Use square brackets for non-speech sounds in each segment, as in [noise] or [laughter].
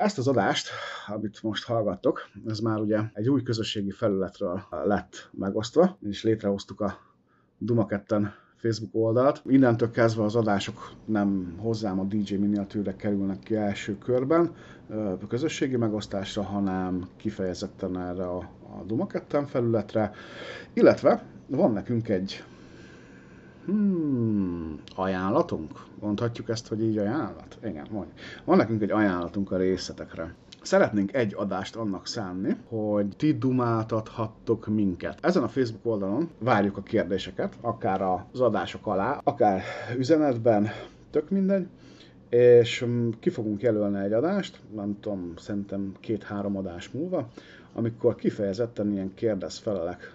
Ezt az adást, amit most hallgattok, ez már ugye egy új közösségi felületről lett megosztva, és létrehoztuk a Duma 2 Facebook oldalt. Innentől kezdve az adások nem hozzám a DJ miniatűrre kerülnek ki első körben a közösségi megosztásra, hanem kifejezetten erre a, a Duma 2 felületre, illetve van nekünk egy Hmm, ajánlatunk? Mondhatjuk ezt, hogy így ajánlat? Igen, mondj. Van nekünk egy ajánlatunk a részletekre. Szeretnénk egy adást annak szánni, hogy ti dumáltathattok minket. Ezen a Facebook oldalon várjuk a kérdéseket, akár az adások alá, akár üzenetben, tök mindegy, és mm, ki fogunk jelölni egy adást, nem tudom, szerintem két-három adás múlva, amikor kifejezetten ilyen kérdez-felelek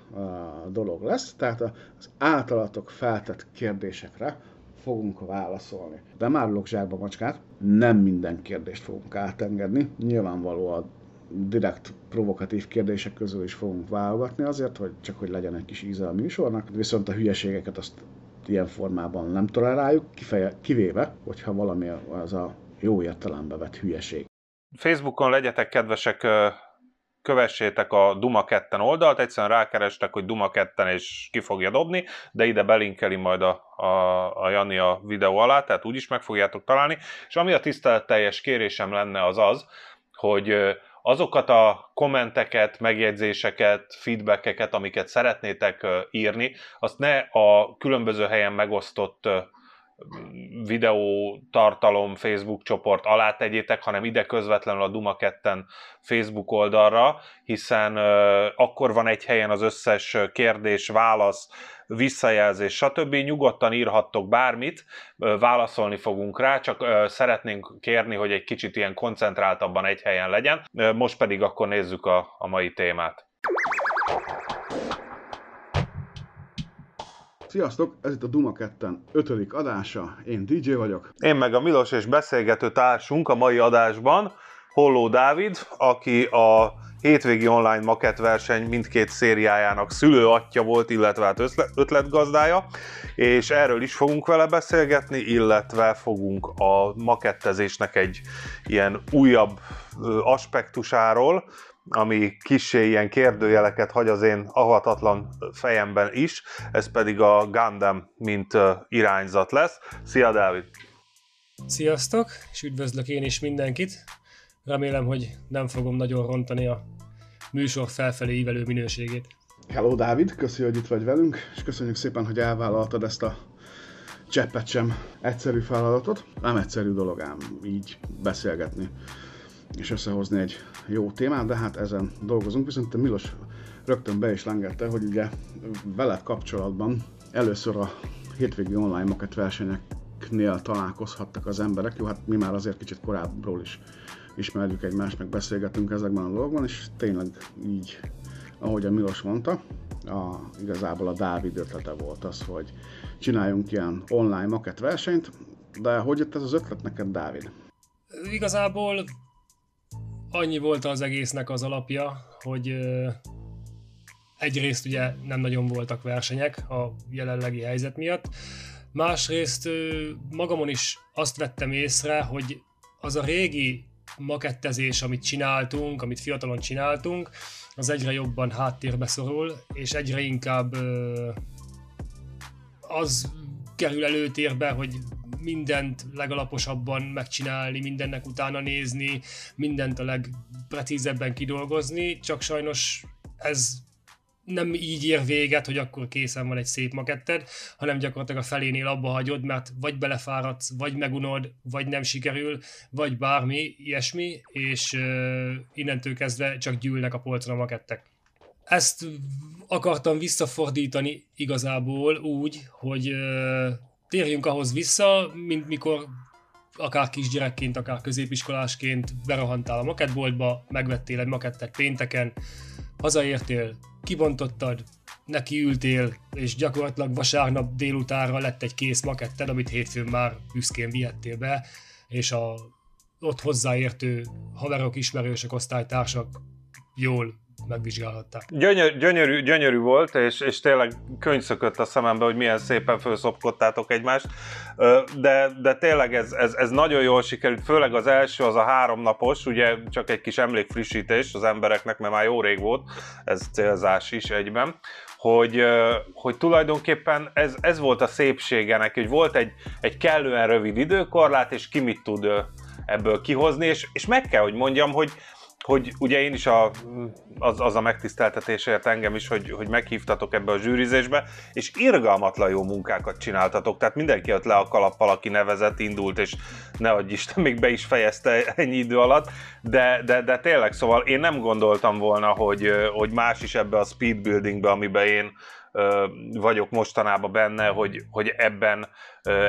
dolog lesz, tehát az általatok feltett kérdésekre fogunk válaszolni. De már zsákba macskát, nem minden kérdést fogunk átengedni. Nyilvánvalóan direkt provokatív kérdések közül is fogunk válogatni azért, hogy csak hogy legyen egy kis íze a műsornak, viszont a hülyeségeket azt ilyen formában nem toleráljuk, kifeje, kivéve, hogyha valami az a jó értelembe vett hülyeség. Facebookon legyetek kedvesek kövessétek a Duma 2 oldalt, egyszerűen rákerestek, hogy Duma 2 és ki fogja dobni, de ide belinkeli majd a, a, a Jani a videó alá, tehát úgyis meg fogjátok találni. És ami a tiszteletteljes kérésem lenne az az, hogy azokat a kommenteket, megjegyzéseket, feedbackeket, amiket szeretnétek írni, azt ne a különböző helyen megosztott videó tartalom Facebook csoport alá tegyétek, hanem ide közvetlenül a Duma 2 Facebook oldalra, hiszen uh, akkor van egy helyen az összes kérdés, válasz, visszajelzés, stb. Nyugodtan írhattok bármit, válaszolni fogunk rá, csak szeretnénk kérni, hogy egy kicsit ilyen koncentráltabban egy helyen legyen. Most pedig akkor nézzük a, a mai témát. Sziasztok, ez itt a Duma 2 ötödik adása, én DJ vagyok. Én meg a Milos és beszélgető társunk a mai adásban, Holló Dávid, aki a hétvégi online makett verseny mindkét szériájának szülőatja volt, illetve hát ötletgazdája, és erről is fogunk vele beszélgetni, illetve fogunk a makettezésnek egy ilyen újabb aspektusáról, ami kisé ilyen kérdőjeleket hagy az én avatatlan fejemben is, ez pedig a Gundam, mint irányzat lesz. Szia, Dávid! Sziasztok, és üdvözlök én is mindenkit. Remélem, hogy nem fogom nagyon rontani a műsor felfelé ívelő minőségét. Hello, Dávid, köszi, hogy itt vagy velünk, és köszönjük szépen, hogy elvállaltad ezt a cseppet sem egyszerű feladatot. Nem egyszerű dolog ám így beszélgetni és összehozni egy jó témát, de hát ezen dolgozunk, viszont a Milos rögtön be is lengette, hogy ugye veled kapcsolatban először a hétvégi online maket versenyeknél találkozhattak az emberek. Jó, hát mi már azért kicsit korábbról is ismerjük egymást, meg beszélgetünk ezekben a dolgokban, és tényleg így, ahogy a Milos mondta, a, igazából a Dávid ötlete volt az, hogy csináljunk ilyen online maket versenyt, de hogy jött ez az ötlet neked, Dávid? Igazából annyi volt az egésznek az alapja, hogy egyrészt ugye nem nagyon voltak versenyek a jelenlegi helyzet miatt, másrészt magamon is azt vettem észre, hogy az a régi makettezés, amit csináltunk, amit fiatalon csináltunk, az egyre jobban háttérbe szorul, és egyre inkább az kerül előtérbe, hogy mindent legalaposabban megcsinálni, mindennek utána nézni, mindent a legprecízebben kidolgozni, csak sajnos ez nem így ér véget, hogy akkor készen van egy szép maketted, hanem gyakorlatilag a felénél abba hagyod, mert vagy belefáradsz, vagy megunod, vagy nem sikerül, vagy bármi ilyesmi, és uh, innentől kezdve csak gyűlnek a polcon a makettek. Ezt akartam visszafordítani igazából úgy, hogy uh, térjünk ahhoz vissza, mint mikor akár kisgyerekként, akár középiskolásként berohantál a makettboltba, megvettél egy makettet pénteken, hazaértél, kibontottad, nekiültél, és gyakorlatilag vasárnap délutánra lett egy kész maketted, amit hétfőn már büszkén vihettél be, és a ott hozzáértő haverok, ismerősök, osztálytársak jól megvizsgálhatták. Gyönyör, gyönyörű, gyönyörű volt, és, és tényleg könyvszökött a szemembe, hogy milyen szépen felszopkodtátok egymást, de, de tényleg ez, ez, ez nagyon jól sikerült, főleg az első, az a háromnapos, ugye csak egy kis emlékfrissítés az embereknek, mert már jó rég volt, ez célzás is egyben, hogy, hogy tulajdonképpen ez, ez volt a szépsége neki, hogy volt egy, egy kellően rövid időkorlát, és ki mit tud ebből kihozni, és, és meg kell, hogy mondjam, hogy, hogy ugye én is a, az, az a megtiszteltetésért engem is, hogy, hogy meghívtatok ebbe a zsűrizésbe, és irgalmatlan jó munkákat csináltatok, tehát mindenki ott le a kalappal, aki nevezett, indult, és ne adj Isten, még be is fejezte ennyi idő alatt, de, de, de tényleg, szóval én nem gondoltam volna, hogy, hogy más is ebbe a speedbuildingbe, amiben én vagyok mostanában benne, hogy, hogy ebben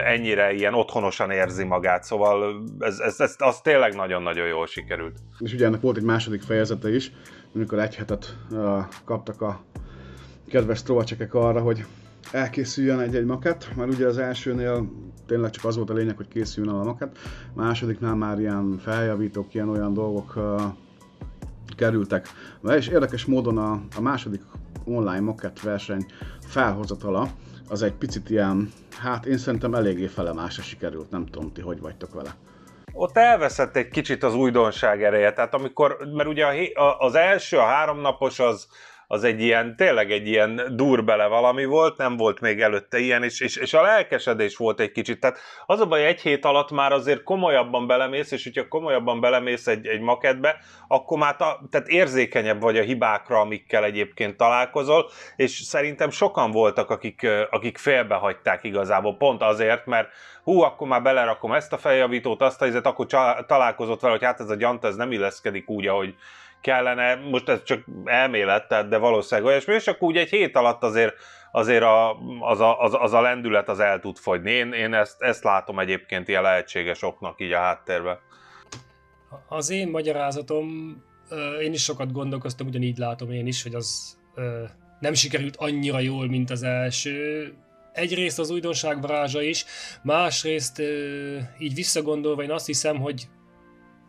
ennyire ilyen otthonosan érzi magát, szóval ez, ez, ez az tényleg nagyon-nagyon jól sikerült. És ugye ennek volt egy második fejezete is, amikor egy hetet kaptak a kedves trovacsekek arra, hogy elkészüljön egy-egy maket, mert ugye az elsőnél tényleg csak az volt a lényeg, hogy készüljön el a maket, a másodiknál már ilyen feljavítók, ilyen olyan dolgok uh, kerültek. És érdekes módon a, a második online maket verseny felhozatala, az egy picit ilyen, hát én szerintem eléggé felemásra sikerült, nem tudom ti, hogy vagytok vele. Ott elveszett egy kicsit az újdonság ereje, tehát amikor, mert ugye az első, a háromnapos az, az egy ilyen, tényleg egy ilyen dur bele valami volt, nem volt még előtte ilyen, és, és, és a lelkesedés volt egy kicsit. Tehát az a baj, egy hét alatt már azért komolyabban belemész, és hogyha komolyabban belemész egy, egy maketbe, akkor már ta, tehát érzékenyebb vagy a hibákra, amikkel egyébként találkozol, és szerintem sokan voltak, akik, akik félbehagyták igazából, pont azért, mert hú, akkor már belerakom ezt a feljavítót, azt a helyzet, akkor találkozott vele, hogy hát ez a gyanta, ez nem illeszkedik úgy, ahogy, kellene, most ez csak elmélet, tehát, de valószínűleg olyasmi, és akkor úgy egy hét alatt azért, azért a, az, a, az, az, a lendület az el tud fogyni. Én, én ezt, ezt látom egyébként ilyen lehetséges oknak így a háttérben. Az én magyarázatom, én is sokat gondolkoztam, ugyanígy látom én is, hogy az nem sikerült annyira jól, mint az első. Egyrészt az újdonság varázsa is, másrészt így visszagondolva én azt hiszem, hogy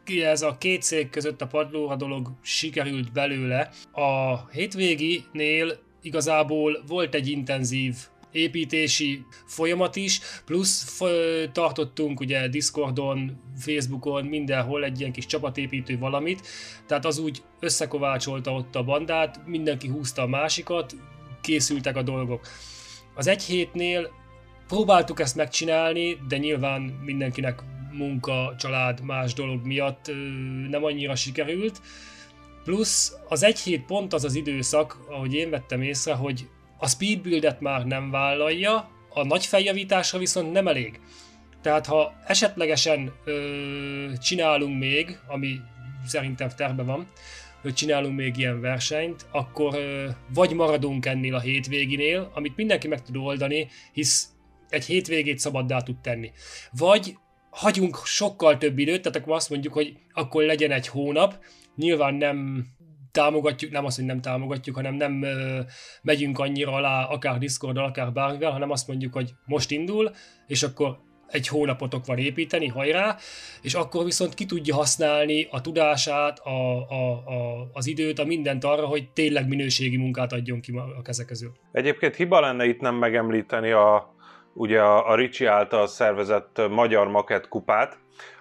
ez a két cég között a padlóra dolog sikerült belőle. A hétvéginél igazából volt egy intenzív építési folyamat is, plusz tartottunk ugye Discordon, Facebookon, mindenhol egy ilyen kis csapatépítő valamit, tehát az úgy összekovácsolta ott a bandát, mindenki húzta a másikat, készültek a dolgok. Az egy hétnél próbáltuk ezt megcsinálni, de nyilván mindenkinek munka, család, más dolog miatt nem annyira sikerült. Plusz az egy hét pont az az időszak, ahogy én vettem észre, hogy a speedbuildet már nem vállalja, a nagy feljavításra viszont nem elég. Tehát ha esetlegesen ö, csinálunk még, ami szerintem terve van, hogy csinálunk még ilyen versenyt, akkor ö, vagy maradunk ennél a hétvéginél, amit mindenki meg tud oldani, hisz egy hétvégét szabaddá tud tenni. Vagy hagyunk sokkal több időt, tehát akkor azt mondjuk, hogy akkor legyen egy hónap, nyilván nem támogatjuk, nem azt, hogy nem támogatjuk, hanem nem ö, megyünk annyira alá, akár Discordon, akár bármivel, hanem azt mondjuk, hogy most indul, és akkor egy hónapotok van építeni, hajrá, és akkor viszont ki tudja használni a tudását, a, a, a, az időt, a mindent arra, hogy tényleg minőségi munkát adjon ki a kezek közül. Egyébként hiba lenne itt nem megemlíteni a, ugye a, a Ricsi által szervezett Magyar Maket kupát,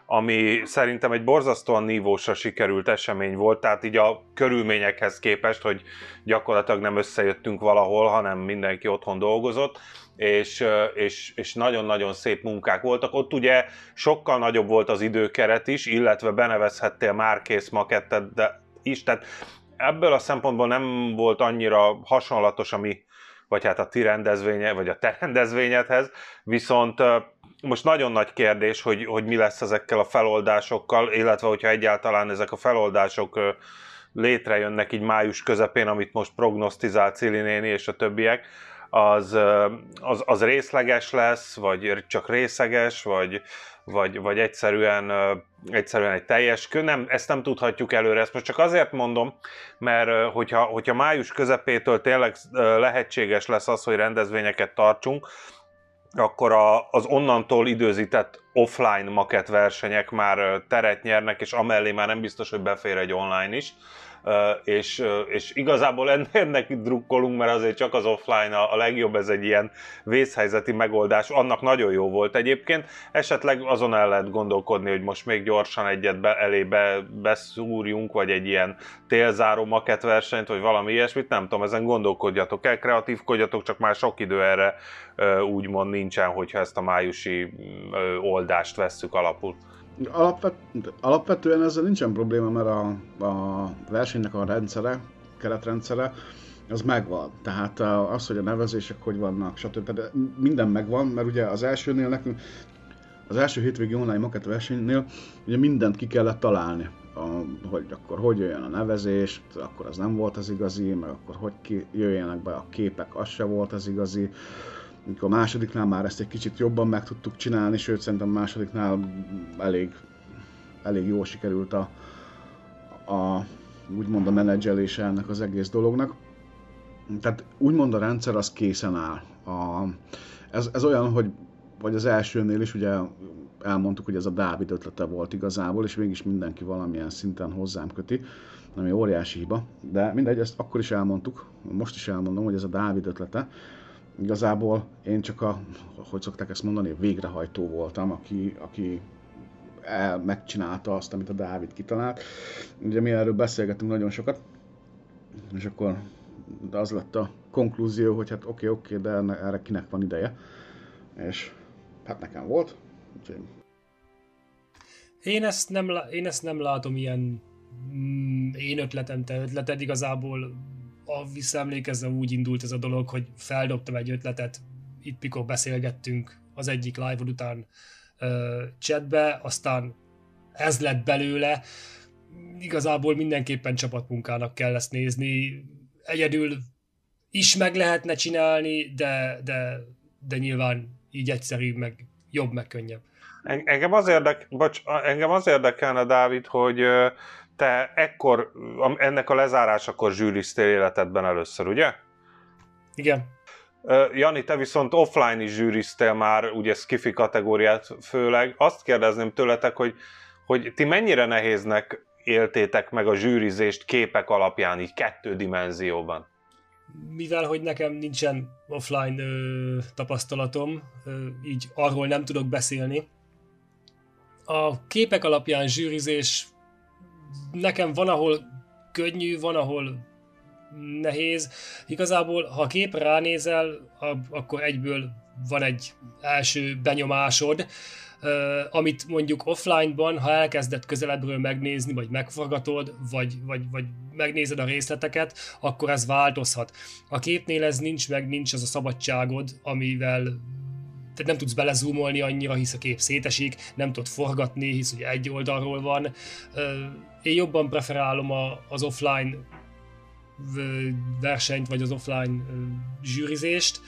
ami szerintem egy borzasztóan nívósra sikerült esemény volt, tehát így a körülményekhez képest, hogy gyakorlatilag nem összejöttünk valahol, hanem mindenki otthon dolgozott, és, és, és nagyon-nagyon szép munkák voltak. Ott ugye sokkal nagyobb volt az időkeret is, illetve benevezhettél már kész makettet de is, tehát ebből a szempontból nem volt annyira hasonlatos, ami vagy hát a ti rendezvénye, vagy a te [laughs] rendezvényedhez, viszont most nagyon nagy kérdés, hogy, hogy mi lesz ezekkel a feloldásokkal, illetve hogyha egyáltalán ezek a feloldások létrejönnek így május közepén, amit most prognosztizál Cili néni és a többiek, az, az, az részleges lesz, vagy csak részeges, vagy, vagy, vagy egyszerűen, egyszerűen egy teljes kő. Nem, ezt nem tudhatjuk előre, ezt most csak azért mondom, mert hogyha, hogyha május közepétől tényleg lehetséges lesz az, hogy rendezvényeket tartsunk, akkor a, az onnantól időzített offline maket versenyek már teret nyernek, és amellé már nem biztos, hogy befér egy online is. És, és igazából ennek drukkolunk, mert azért csak az offline a, legjobb, ez egy ilyen vészhelyzeti megoldás, annak nagyon jó volt egyébként, esetleg azon el lehet gondolkodni, hogy most még gyorsan egyet be, elébe beszúrjunk, vagy egy ilyen télzáró maketversenyt, vagy valami ilyesmit, nem tudom, ezen gondolkodjatok el, kreatívkodjatok, csak már sok idő erre úgymond nincsen, hogyha ezt a májusi oldást vesszük alapul. Alapvet, alapvetően ezzel nincsen probléma, mert a, a versenynek a rendszere, keretrendszere, az megvan. Tehát az, hogy a nevezések hogy vannak, stb. De minden megvan, mert ugye az elsőnél nekünk, az első hétvégi online maket versenynél ugye mindent ki kellett találni. A, hogy akkor hogy jöjjön a nevezés, akkor az nem volt az igazi, meg akkor hogy ki, jöjjenek be a képek, az se volt az igazi mikor a másodiknál már ezt egy kicsit jobban meg tudtuk csinálni, sőt szerintem a másodiknál elég, elég jól sikerült a, a úgymond a menedzselése ennek az egész dolognak. Tehát úgymond a rendszer az készen áll. A, ez, ez olyan, hogy vagy az elsőnél is ugye elmondtuk, hogy ez a Dávid ötlete volt igazából, és mégis mindenki valamilyen szinten hozzám köti, ami óriási hiba, de mindegy, ezt akkor is elmondtuk, most is elmondom, hogy ez a Dávid ötlete, Igazából én csak a, hogy szokták ezt mondani, végrehajtó voltam, aki, aki el, megcsinálta azt, amit a Dávid kitalált. Ugye mi erről beszélgetünk nagyon sokat, és akkor az lett a konklúzió, hogy hát oké, okay, oké, okay, de erre kinek van ideje. És hát nekem volt. Úgyhogy... Én ezt nem, én ezt nem látom ilyen mm, én ötletem, te ötleted, igazából a visszaemlékezve úgy indult ez a dolog, hogy feldobtam egy ötletet, itt mikor beszélgettünk az egyik live után uh, chatbe, aztán ez lett belőle. Igazából mindenképpen csapatmunkának kell ezt nézni. Egyedül is meg lehetne csinálni, de, de, de nyilván így egyszerű, meg jobb, meg könnyebb. Engem az, érdek, bocs, engem az érdekelne, Dávid, hogy te ekkor, ennek a lezárásakor zsűriztél életedben először, ugye? Igen. Jani, te viszont offline is zsűriztél már, ugye skifi kategóriát főleg. Azt kérdezném tőletek, hogy, hogy ti mennyire nehéznek éltétek meg a zsűrizést képek alapján, így kettő dimenzióban? Mivel, hogy nekem nincsen offline ö, tapasztalatom, ö, így arról nem tudok beszélni. A képek alapján zsűrizés nekem van, ahol könnyű, van, ahol nehéz. Igazából, ha a képre ránézel, akkor egyből van egy első benyomásod, amit mondjuk offline-ban, ha elkezded közelebbről megnézni, vagy megforgatod, vagy, vagy, vagy megnézed a részleteket, akkor ez változhat. A képnél ez nincs meg, nincs az a szabadságod, amivel tehát nem tudsz belezoomolni annyira, hisz a kép szétesik, nem tudod forgatni, hisz ugye egy oldalról van. Én jobban preferálom a, az offline versenyt, vagy az offline zsűrizést,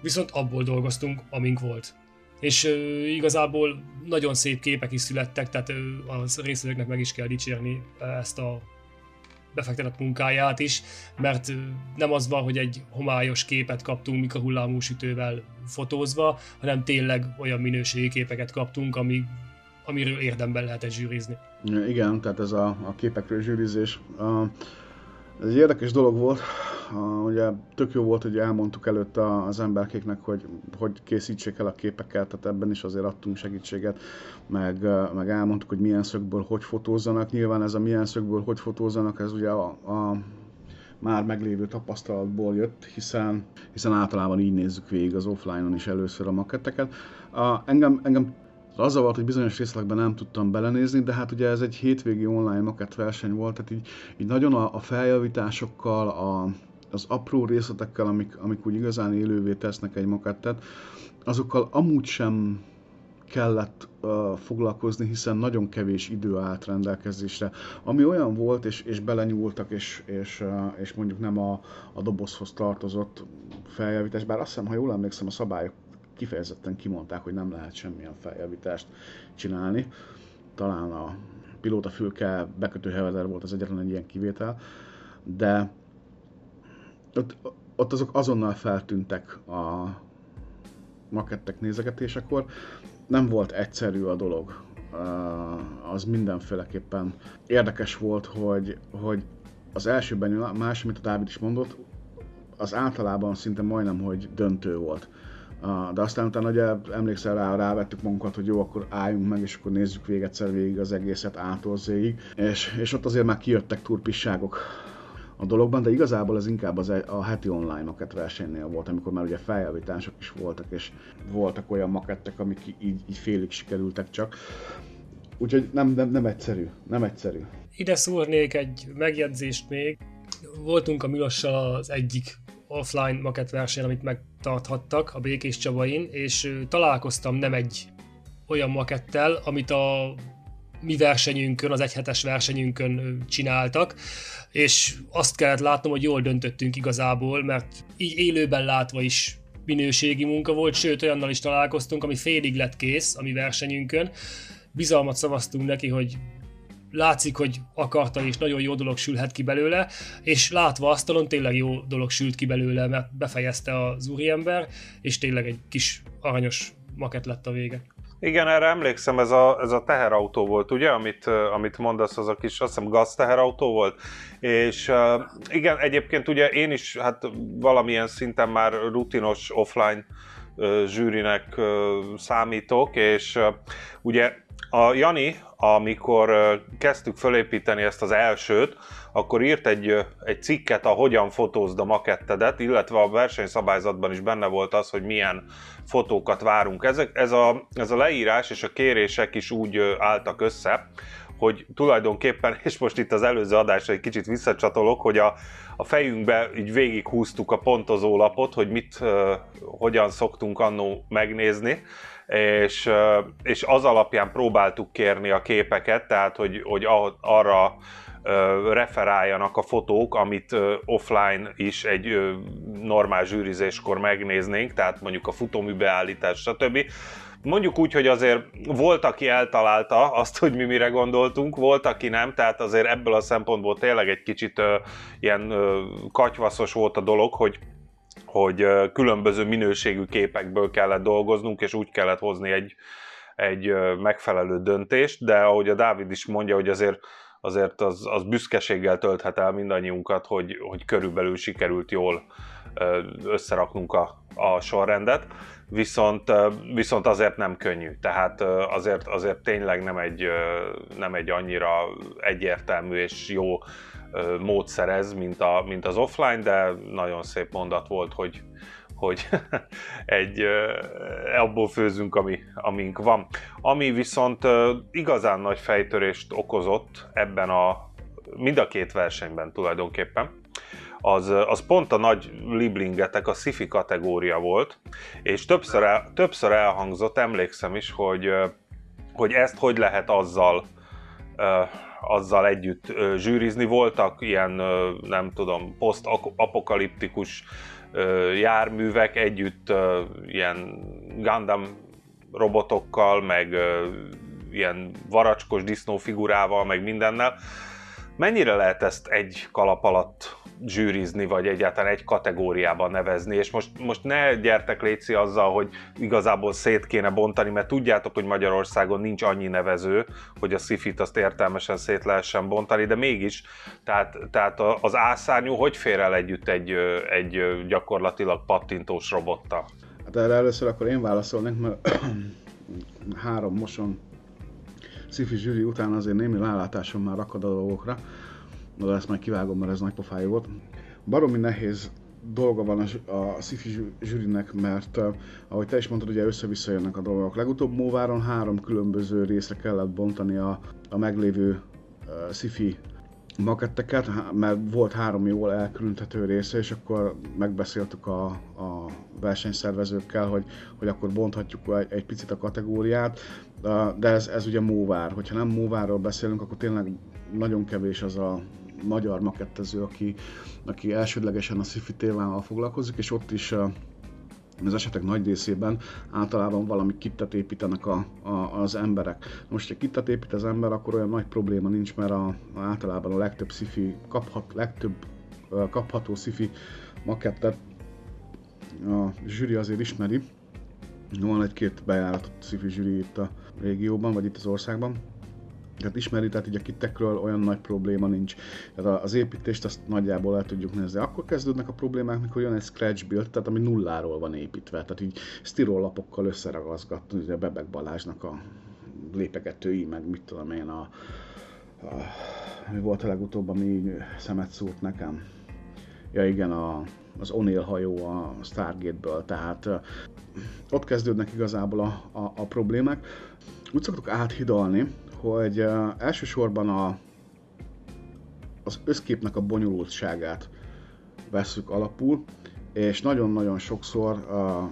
viszont abból dolgoztunk, amink volt. És igazából nagyon szép képek is születtek, tehát a részvevőknek meg is kell dicsérni ezt a befektetett munkáját is, mert nem az van, hogy egy homályos képet kaptunk mikrohullámú sütővel fotózva, hanem tényleg olyan minőségi képeket kaptunk, ami, amiről érdemben lehetett zsűrizni. Igen, tehát ez a, a képekről zsűrizés. Ez egy érdekes dolog volt, ugye tök jó volt, hogy elmondtuk előtte az emberkéknek, hogy hogy készítsék el a képeket, tehát ebben is azért adtunk segítséget, meg, meg elmondtuk, hogy milyen szögből hogy fotózzanak. Nyilván ez a milyen szögből hogy fotózzanak, ez ugye a, a már meglévő tapasztalatból jött, hiszen, hiszen általában így nézzük végig az offline-on is először a maketteket. A, engem, engem az volt, hogy bizonyos részletekben nem tudtam belenézni, de hát ugye ez egy hétvégi online makett verseny volt, tehát így, így nagyon a, a feljavításokkal, a, az apró részletekkel, amik, amik úgy igazán élővé tesznek egy makettet, azokkal amúgy sem kellett uh, foglalkozni, hiszen nagyon kevés idő állt rendelkezésre. Ami olyan volt, és, és belenyúltak, és, és, uh, és mondjuk nem a, a dobozhoz tartozott feljavítás, bár azt hiszem, ha jól emlékszem, a szabályok kifejezetten kimondták, hogy nem lehet semmilyen feljavítást csinálni. Talán a pilóta fülke bekötő hevezer volt az egyetlen egy ilyen kivétel, de ott, ott azok azonnal feltűntek a makettek nézegetésekor. Nem volt egyszerű a dolog. Az mindenféleképpen érdekes volt, hogy, hogy az első benyomás, amit a Dávid is mondott, az általában szinte majdnem, hogy döntő volt. De aztán utána ugye emlékszel rá, rávettük magunkat, hogy jó, akkor álljunk meg, és akkor nézzük végig egyszer végig az egészet ától és, és ott azért már kijöttek turpisságok a dologban, de igazából ez inkább az, a heti online makett versenynél volt, amikor már ugye feljavítások is voltak, és voltak olyan makettek, amik így, így félig sikerültek csak. Úgyhogy nem, nem, nem egyszerű, nem egyszerű. Ide szúrnék egy megjegyzést még. Voltunk a Milossal az egyik offline makett versenyen, amit megtarthattak a Békés Csabain, és találkoztam nem egy olyan makettel, amit a mi versenyünkön, az egyhetes versenyünkön csináltak, és azt kellett látnom, hogy jól döntöttünk igazából, mert így élőben látva is minőségi munka volt, sőt olyannal is találkoztunk, ami félig lett kész a mi versenyünkön. Bizalmat szavaztunk neki, hogy látszik, hogy akarta, és nagyon jó dolog sülhet ki belőle, és látva asztalon tényleg jó dolog sült ki belőle, mert befejezte az úriember, és tényleg egy kis aranyos maket lett a vége. Igen, erre emlékszem, ez a, ez a teherautó volt, ugye, amit, amit mondasz, az a kis, azt hiszem, gaz teherautó volt, és igen, egyébként ugye én is hát valamilyen szinten már rutinos offline zsűrinek számítok, és ugye a Jani, amikor kezdtük fölépíteni ezt az elsőt, akkor írt egy, egy cikket a hogyan fotózd a makettedet, illetve a versenyszabályzatban is benne volt az, hogy milyen fotókat várunk. Ezek, ez, a, ez a leírás és a kérések is úgy álltak össze, hogy tulajdonképpen, és most itt az előző adásra egy kicsit visszacsatolok, hogy a, a fejünkbe így végighúztuk a pontozó lapot, hogy mit, uh, hogyan szoktunk annó megnézni, és, és az alapján próbáltuk kérni a képeket, tehát hogy, hogy arra referáljanak a fotók, amit offline is egy normál zsűrizéskor megnéznénk, tehát mondjuk a futóműbeállítás, stb. Mondjuk úgy, hogy azért volt, aki eltalálta azt, hogy mi mire gondoltunk, volt, aki nem, tehát azért ebből a szempontból tényleg egy kicsit ilyen katyvaszos volt a dolog, hogy hogy különböző minőségű képekből kellett dolgoznunk, és úgy kellett hozni egy, egy megfelelő döntést, de ahogy a Dávid is mondja, hogy azért azért az, az büszkeséggel tölthet el mindannyiunkat, hogy, hogy körülbelül sikerült jól összeraknunk a, a sorrendet, viszont, viszont azért nem könnyű. Tehát azért, azért tényleg nem egy, nem egy annyira egyértelmű és jó módszer ez, mint, a, mint az offline, de nagyon szép mondat volt, hogy, hogy [laughs] egy, abból főzünk, ami, amink van. Ami viszont igazán nagy fejtörést okozott ebben a mind a két versenyben tulajdonképpen, az, az pont a nagy liblingetek, a sci kategória volt, és többször, el, többször elhangzott, emlékszem is, hogy, hogy ezt hogy lehet azzal azzal együtt zsűrizni. Voltak ilyen, nem tudom, posztapokaliptikus járművek együtt ilyen Gundam robotokkal, meg ilyen varacskos disznófigurával, meg mindennel. Mennyire lehet ezt egy kalap alatt zsűrizni, vagy egyáltalán egy kategóriában nevezni, és most, most ne gyertek létszi azzal, hogy igazából szét kéne bontani, mert tudjátok, hogy Magyarországon nincs annyi nevező, hogy a szifit azt értelmesen szét lehessen bontani, de mégis, tehát, tehát az ászárnyú hogy fér el együtt egy, egy gyakorlatilag pattintós robottal? Hát erre először akkor én válaszolnék, mert [clears throat] három moson szifi zsűri után azért némi rálátásom már akad a dolgokra de ezt majd kivágom, mert ez nagy pofája volt. Baromi nehéz dolga van a, a sci zsűrinek, mert uh, ahogy te is mondtad, ugye össze-vissza jönnek a dolgok. Legutóbb Móváron három különböző részre kellett bontani a, a meglévő uh, sci maketteket, mert volt három jól elkülöníthető része, és akkor megbeszéltük a, a versenyszervezőkkel, hogy, hogy akkor bonthatjuk egy, egy picit a kategóriát, de ez, ez ugye móvár. Hogyha nem móvárról beszélünk, akkor tényleg nagyon kevés az a magyar makettező, aki, aki elsődlegesen a sci-fi témával foglalkozik, és ott is az esetek nagy részében általában valami kittet építenek a, a, az emberek. Most, ha kittet épít az ember, akkor olyan nagy probléma nincs, mert a, általában a legtöbb sci kaphat, legtöbb kapható sci makettet a zsűri azért ismeri. Van egy-két bejáratott sci zsűri itt a régióban, vagy itt az országban tehát ismeri, tehát így a kitekről olyan nagy probléma nincs. Tehát az építést azt nagyjából el tudjuk nézni. Akkor kezdődnek a problémák, mikor jön egy scratch build, tehát ami nulláról van építve. Tehát így lapokkal összeragazgat, ugye Bebek Balázsnak a lépegetői, meg mit tudom én, a, a mi volt a legutóbb, ami szemet szúrt nekem. Ja igen, a, az O'Neill hajó a Stargate-ből, tehát ott kezdődnek igazából a, a, a problémák. Úgy szoktuk áthidalni, hogy uh, elsősorban a, az összképnek a bonyolultságát vesszük alapul, és nagyon-nagyon sokszor uh,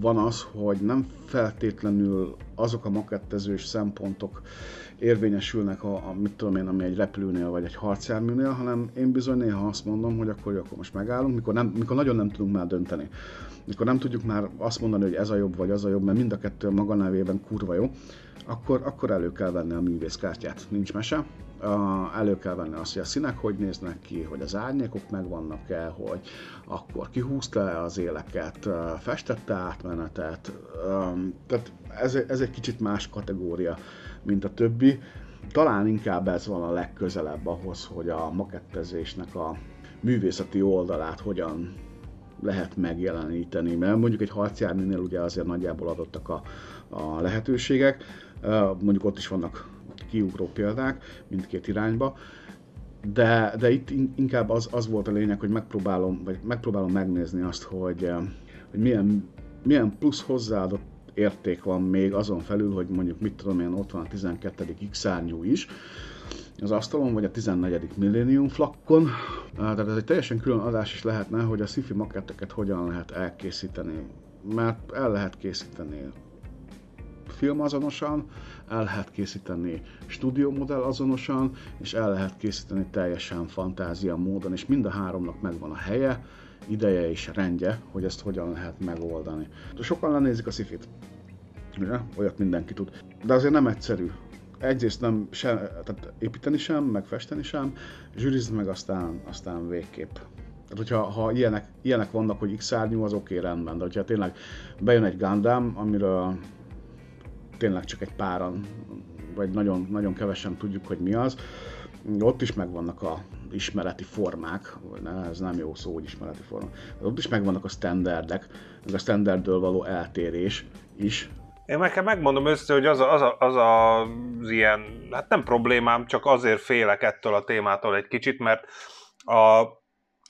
van az, hogy nem feltétlenül azok a makettezős szempontok érvényesülnek, a, a, mit tudom én, ami egy repülőnél vagy egy harcjárműnél, hanem én bizony néha azt mondom, hogy akkor, akkor most megállunk, mikor, nem, mikor nagyon nem tudunk már dönteni. Mikor nem tudjuk már azt mondani, hogy ez a jobb vagy az a jobb, mert mind a kettő a maga nevében kurva jó, akkor, akkor elő kell venni a művészkártyát. Nincs mese. Uh, elő kell venni azt, hogy a színek hogy néznek ki, hogy az árnyékok megvannak-e, hogy akkor kihúzta-e az éleket, uh, festette átmenetet. Tehát ez, ez egy kicsit más kategória, mint a többi. Talán inkább ez van a legközelebb ahhoz, hogy a makettezésnek a művészeti oldalát hogyan lehet megjeleníteni, mert mondjuk egy harcjárműnél ugye azért nagyjából adottak a, a lehetőségek, mondjuk ott is vannak kiugró példák mindkét irányba, de, de itt inkább az, az volt a lényeg, hogy megpróbálom, vagy megpróbálom megnézni azt, hogy, hogy milyen, milyen plusz hozzáadott érték van még azon felül, hogy mondjuk mit tudom én, ott van a 12. x is, az asztalon, vagy a 14. Millennium flakkon. Tehát ez egy teljesen külön adás is lehetne, hogy a sci-fi maketteket hogyan lehet elkészíteni. Mert el lehet készíteni filmazonosan, el lehet készíteni stúdiómodell azonosan, és el lehet készíteni teljesen fantázia módon, és mind a háromnak megvan a helye, ideje és rendje, hogy ezt hogyan lehet megoldani. Sokan lenézik a szifit. Ja, olyat mindenki tud. De azért nem egyszerű. Egyrészt nem se, tehát építeni sem, meg festeni sem, zsűrizni meg aztán, aztán végképp. Tehát, hogyha ha ilyenek, ilyenek vannak, hogy x árnyú, az oké, okay, rendben. De hogyha tényleg bejön egy Gundam, amiről tényleg csak egy páran, vagy nagyon, nagyon kevesen tudjuk, hogy mi az. Ott is megvannak a ismereti formák, ne, ez nem jó szó, hogy ismereti formák. Ott is megvannak a standardek, meg a standarddől való eltérés is. Én nekem megmondom össze, hogy az, a, az, a, az a, az ilyen, hát nem problémám, csak azért félek ettől a témától egy kicsit, mert a,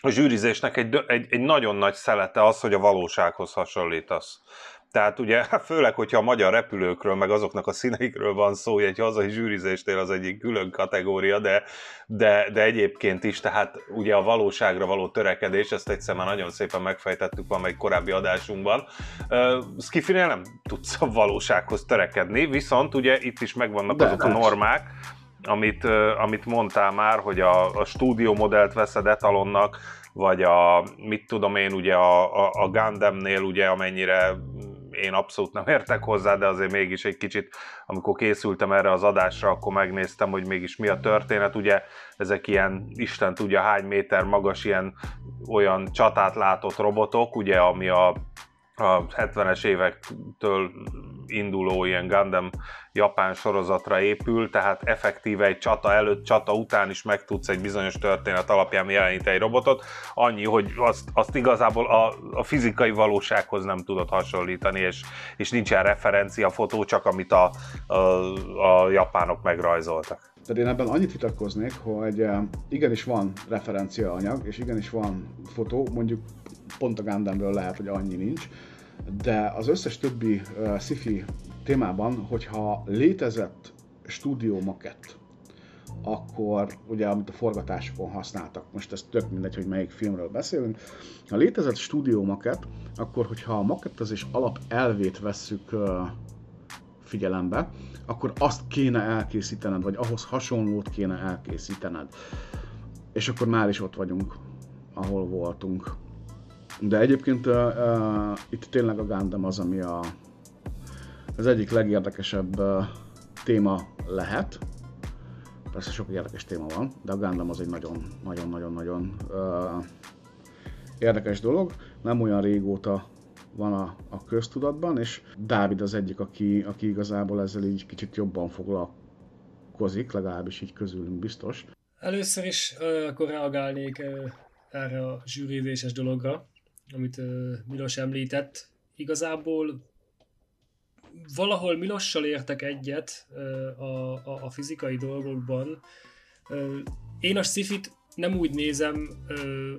a zsűrizésnek egy, egy, egy nagyon nagy szelete az, hogy a valósághoz hasonlítasz. Tehát ugye, [laughs] hát főleg, hogyha a magyar repülőkről, meg azoknak a színeikről van szó, egy hazai zsűrizésnél az egyik külön kategória, de, de, de egyébként is, tehát ugye a valóságra való törekedés, ezt egyszer már nagyon szépen megfejtettük egy korábbi adásunkban. Uh, Skifinél nem tudsz a valósághoz törekedni, viszont ugye itt is megvannak de azok a normák, amit, uh, amit mondtál már, hogy a, a stúdió modellt veszed etalonnak, vagy a, mit tudom én, ugye a, a, a Gundamnél, ugye amennyire én abszolút nem értek hozzá, de azért mégis egy kicsit, amikor készültem erre az adásra, akkor megnéztem, hogy mégis mi a történet. Ugye ezek ilyen, Isten tudja hány méter magas, ilyen olyan csatát látott robotok, ugye, ami a a 70-es évektől induló ilyen Gundam japán sorozatra épül, tehát effektíve egy csata előtt, csata után is meg tudsz egy bizonyos történet alapján jeleníteni egy robotot, annyi, hogy azt, azt igazából a, a fizikai valósághoz nem tudod hasonlítani, és, és nincsen referencia fotó, csak amit a, a, a japánok megrajzoltak. Tehát én ebben annyit vitatkoznék, hogy eh, igenis van referencia anyag, és igenis van fotó, mondjuk pont a Gundamről lehet, hogy annyi nincs, de az összes többi uh, sci-fi témában, hogyha létezett stúdió makett, akkor ugye, amit a forgatásokon használtak, most ez tök mindegy, hogy melyik filmről beszélünk, ha létezett stúdió makett, akkor hogyha a makettezés alap elvét vesszük uh, figyelembe, akkor azt kéne elkészítened, vagy ahhoz hasonlót kéne elkészítened. És akkor már is ott vagyunk, ahol voltunk. De egyébként uh, uh, itt tényleg a Gundam az, ami a, az egyik legérdekesebb uh, téma lehet. Persze sok érdekes téma van, de a Gundam az egy nagyon-nagyon-nagyon-nagyon uh, érdekes dolog. Nem olyan régóta van a, a köztudatban, és Dávid az egyik, aki, aki igazából ezzel így kicsit jobban szurkozik, legalábbis így közülünk biztos. Először is uh, akkor reagálnék uh, erre a zsűrizéses dologra, amit Milos említett. Igazából valahol Milossal értek egyet a, a, a fizikai dolgokban. Én a Sifit nem úgy nézem,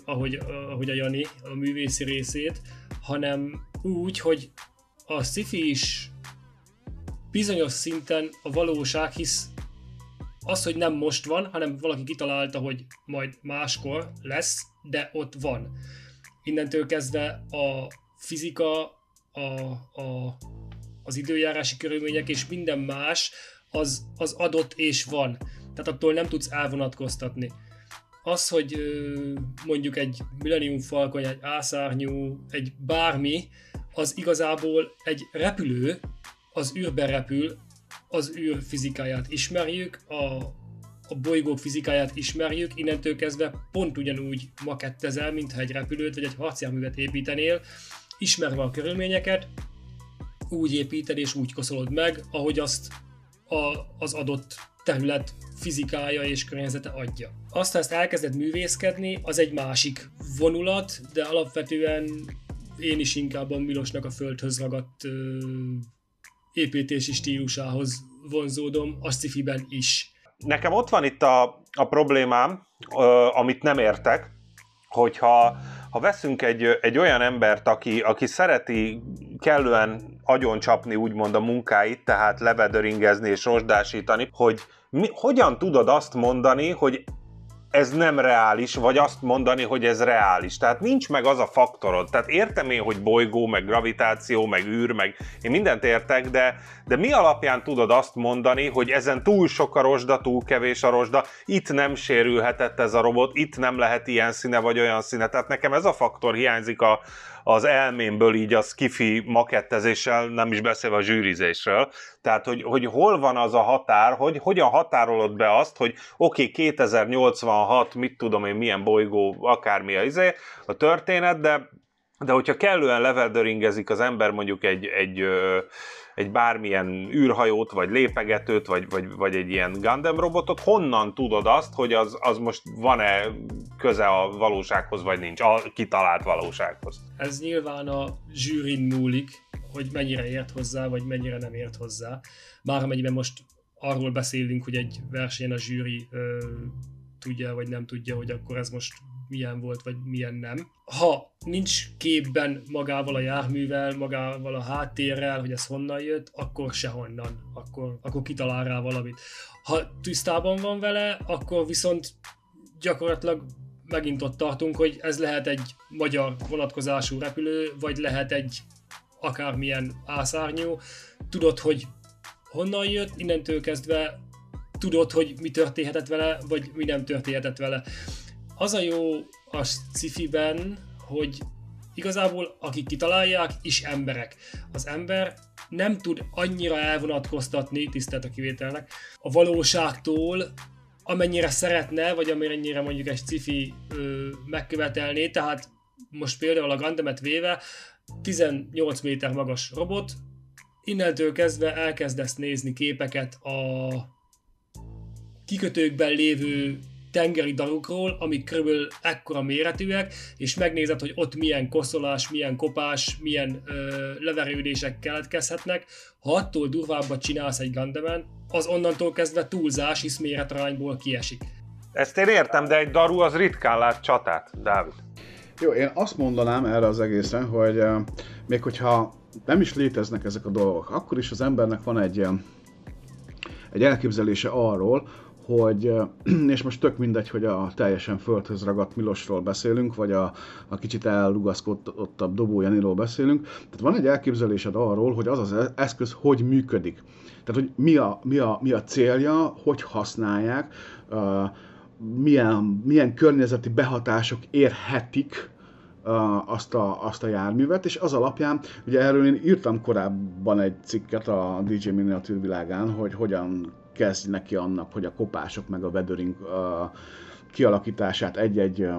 ahogy, ahogy a Jani, a művészi részét, hanem úgy, hogy a sci is bizonyos szinten a valóság, hisz az, hogy nem most van, hanem valaki kitalálta, hogy majd máskor lesz, de ott van. Innentől kezdve a fizika, a, a, az időjárási körülmények és minden más az, az adott és van. Tehát attól nem tudsz elvonatkoztatni. Az, hogy mondjuk egy Millennium Falcon, egy ászárnyú, egy bármi, az igazából egy repülő, az űrben repül, az űr fizikáját ismerjük, a, a bolygók fizikáját ismerjük, innentől kezdve pont ugyanúgy makettezel, mintha egy repülőt vagy egy harcjárművet építenél, ismerve a körülményeket, úgy építed és úgy koszolod meg, ahogy azt a, az adott terület fizikája és környezete adja. Azt, ha ezt elkezded művészkedni, az egy másik vonulat, de alapvetően én is inkább a Milosnak a földhöz ragadt ö, építési stílusához vonzódom, a sci is. Nekem ott van itt a, a problémám, ö, amit nem értek, hogyha ha veszünk egy, egy olyan embert, aki, aki szereti kellően agyoncsapni úgymond a munkáit, tehát levedöringezni és rozsdásítani, hogy mi, hogyan tudod azt mondani, hogy ez nem reális, vagy azt mondani, hogy ez reális. Tehát nincs meg az a faktorod. Tehát értem én, hogy bolygó, meg gravitáció, meg űr, meg én mindent értek, de, de mi alapján tudod azt mondani, hogy ezen túl sok a rozsda, túl kevés a rozsda, itt nem sérülhetett ez a robot, itt nem lehet ilyen színe, vagy olyan színe. Tehát nekem ez a faktor hiányzik a, az elmémből így a skifi makettezéssel, nem is beszélve a zsűrizésről. Tehát, hogy, hogy hol van az a határ, hogy hogyan határolod be azt, hogy oké, okay, 2086, mit tudom én, milyen bolygó, akármi a, izé, a történet, de de hogyha kellően leveldöringezik az ember mondjuk egy, egy, egy bármilyen űrhajót, vagy lépegetőt, vagy, vagy, vagy egy ilyen Gundam robotot, honnan tudod azt, hogy az, az most van-e köze a valósághoz, vagy nincs, a kitalált valósághoz? Ez nyilván a zsűrin múlik, hogy mennyire ért hozzá, vagy mennyire nem ért hozzá. Már amennyiben most arról beszélünk, hogy egy versenyen a zsűri ö, tudja, vagy nem tudja, hogy akkor ez most milyen volt, vagy milyen nem. Ha nincs képben magával a járművel, magával a háttérrel, hogy ez honnan jött, akkor sehonnan, akkor, akkor kitalál rá valamit. Ha tisztában van vele, akkor viszont gyakorlatilag megint ott tartunk, hogy ez lehet egy magyar vonatkozású repülő, vagy lehet egy akármilyen ászárnyú. Tudod, hogy honnan jött, innentől kezdve tudod, hogy mi történhetett vele, vagy mi nem történhetett vele. Az a jó a sci-fiben, hogy igazából akik kitalálják, is emberek. Az ember nem tud annyira elvonatkoztatni, tisztelt a kivételnek, a valóságtól, amennyire szeretne, vagy amennyire mondjuk egy sci-fi ö, megkövetelné, tehát most például a Gandamet véve 18 méter magas robot, innentől kezdve elkezdesz nézni képeket a kikötőkben lévő tengeri darukról, amik körülbelül ekkora méretűek, és megnézed, hogy ott milyen koszolás, milyen kopás, milyen ö, leverődések keletkezhetnek. Ha attól durvábbat csinálsz egy Gandamen, az onnantól kezdve túlzás, hisz méretrányból kiesik. Ezt én értem, de egy daru az ritkán lát csatát, Dávid. Jó, én azt mondanám erre az egészen, hogy uh, még hogyha nem is léteznek ezek a dolgok, akkor is az embernek van egy, egy elképzelése arról, hogy, [clears throat] és most tök mindegy, hogy a teljesen földhöz ragadt Milosról beszélünk, vagy a, a kicsit elrugaszkodottabb Dobó Janiról beszélünk. Tehát van egy elképzelésed arról, hogy az az eszköz hogy működik. Tehát, hogy mi a, mi a, mi a célja, hogy használják, uh, milyen, milyen környezeti behatások érhetik uh, azt, a, azt a járművet, és az alapján, ugye erről én írtam korábban egy cikket a DJ Miniatűr világán, hogy hogyan kezd neki annak, hogy a kopások meg a weathering uh, kialakítását egy-egy uh,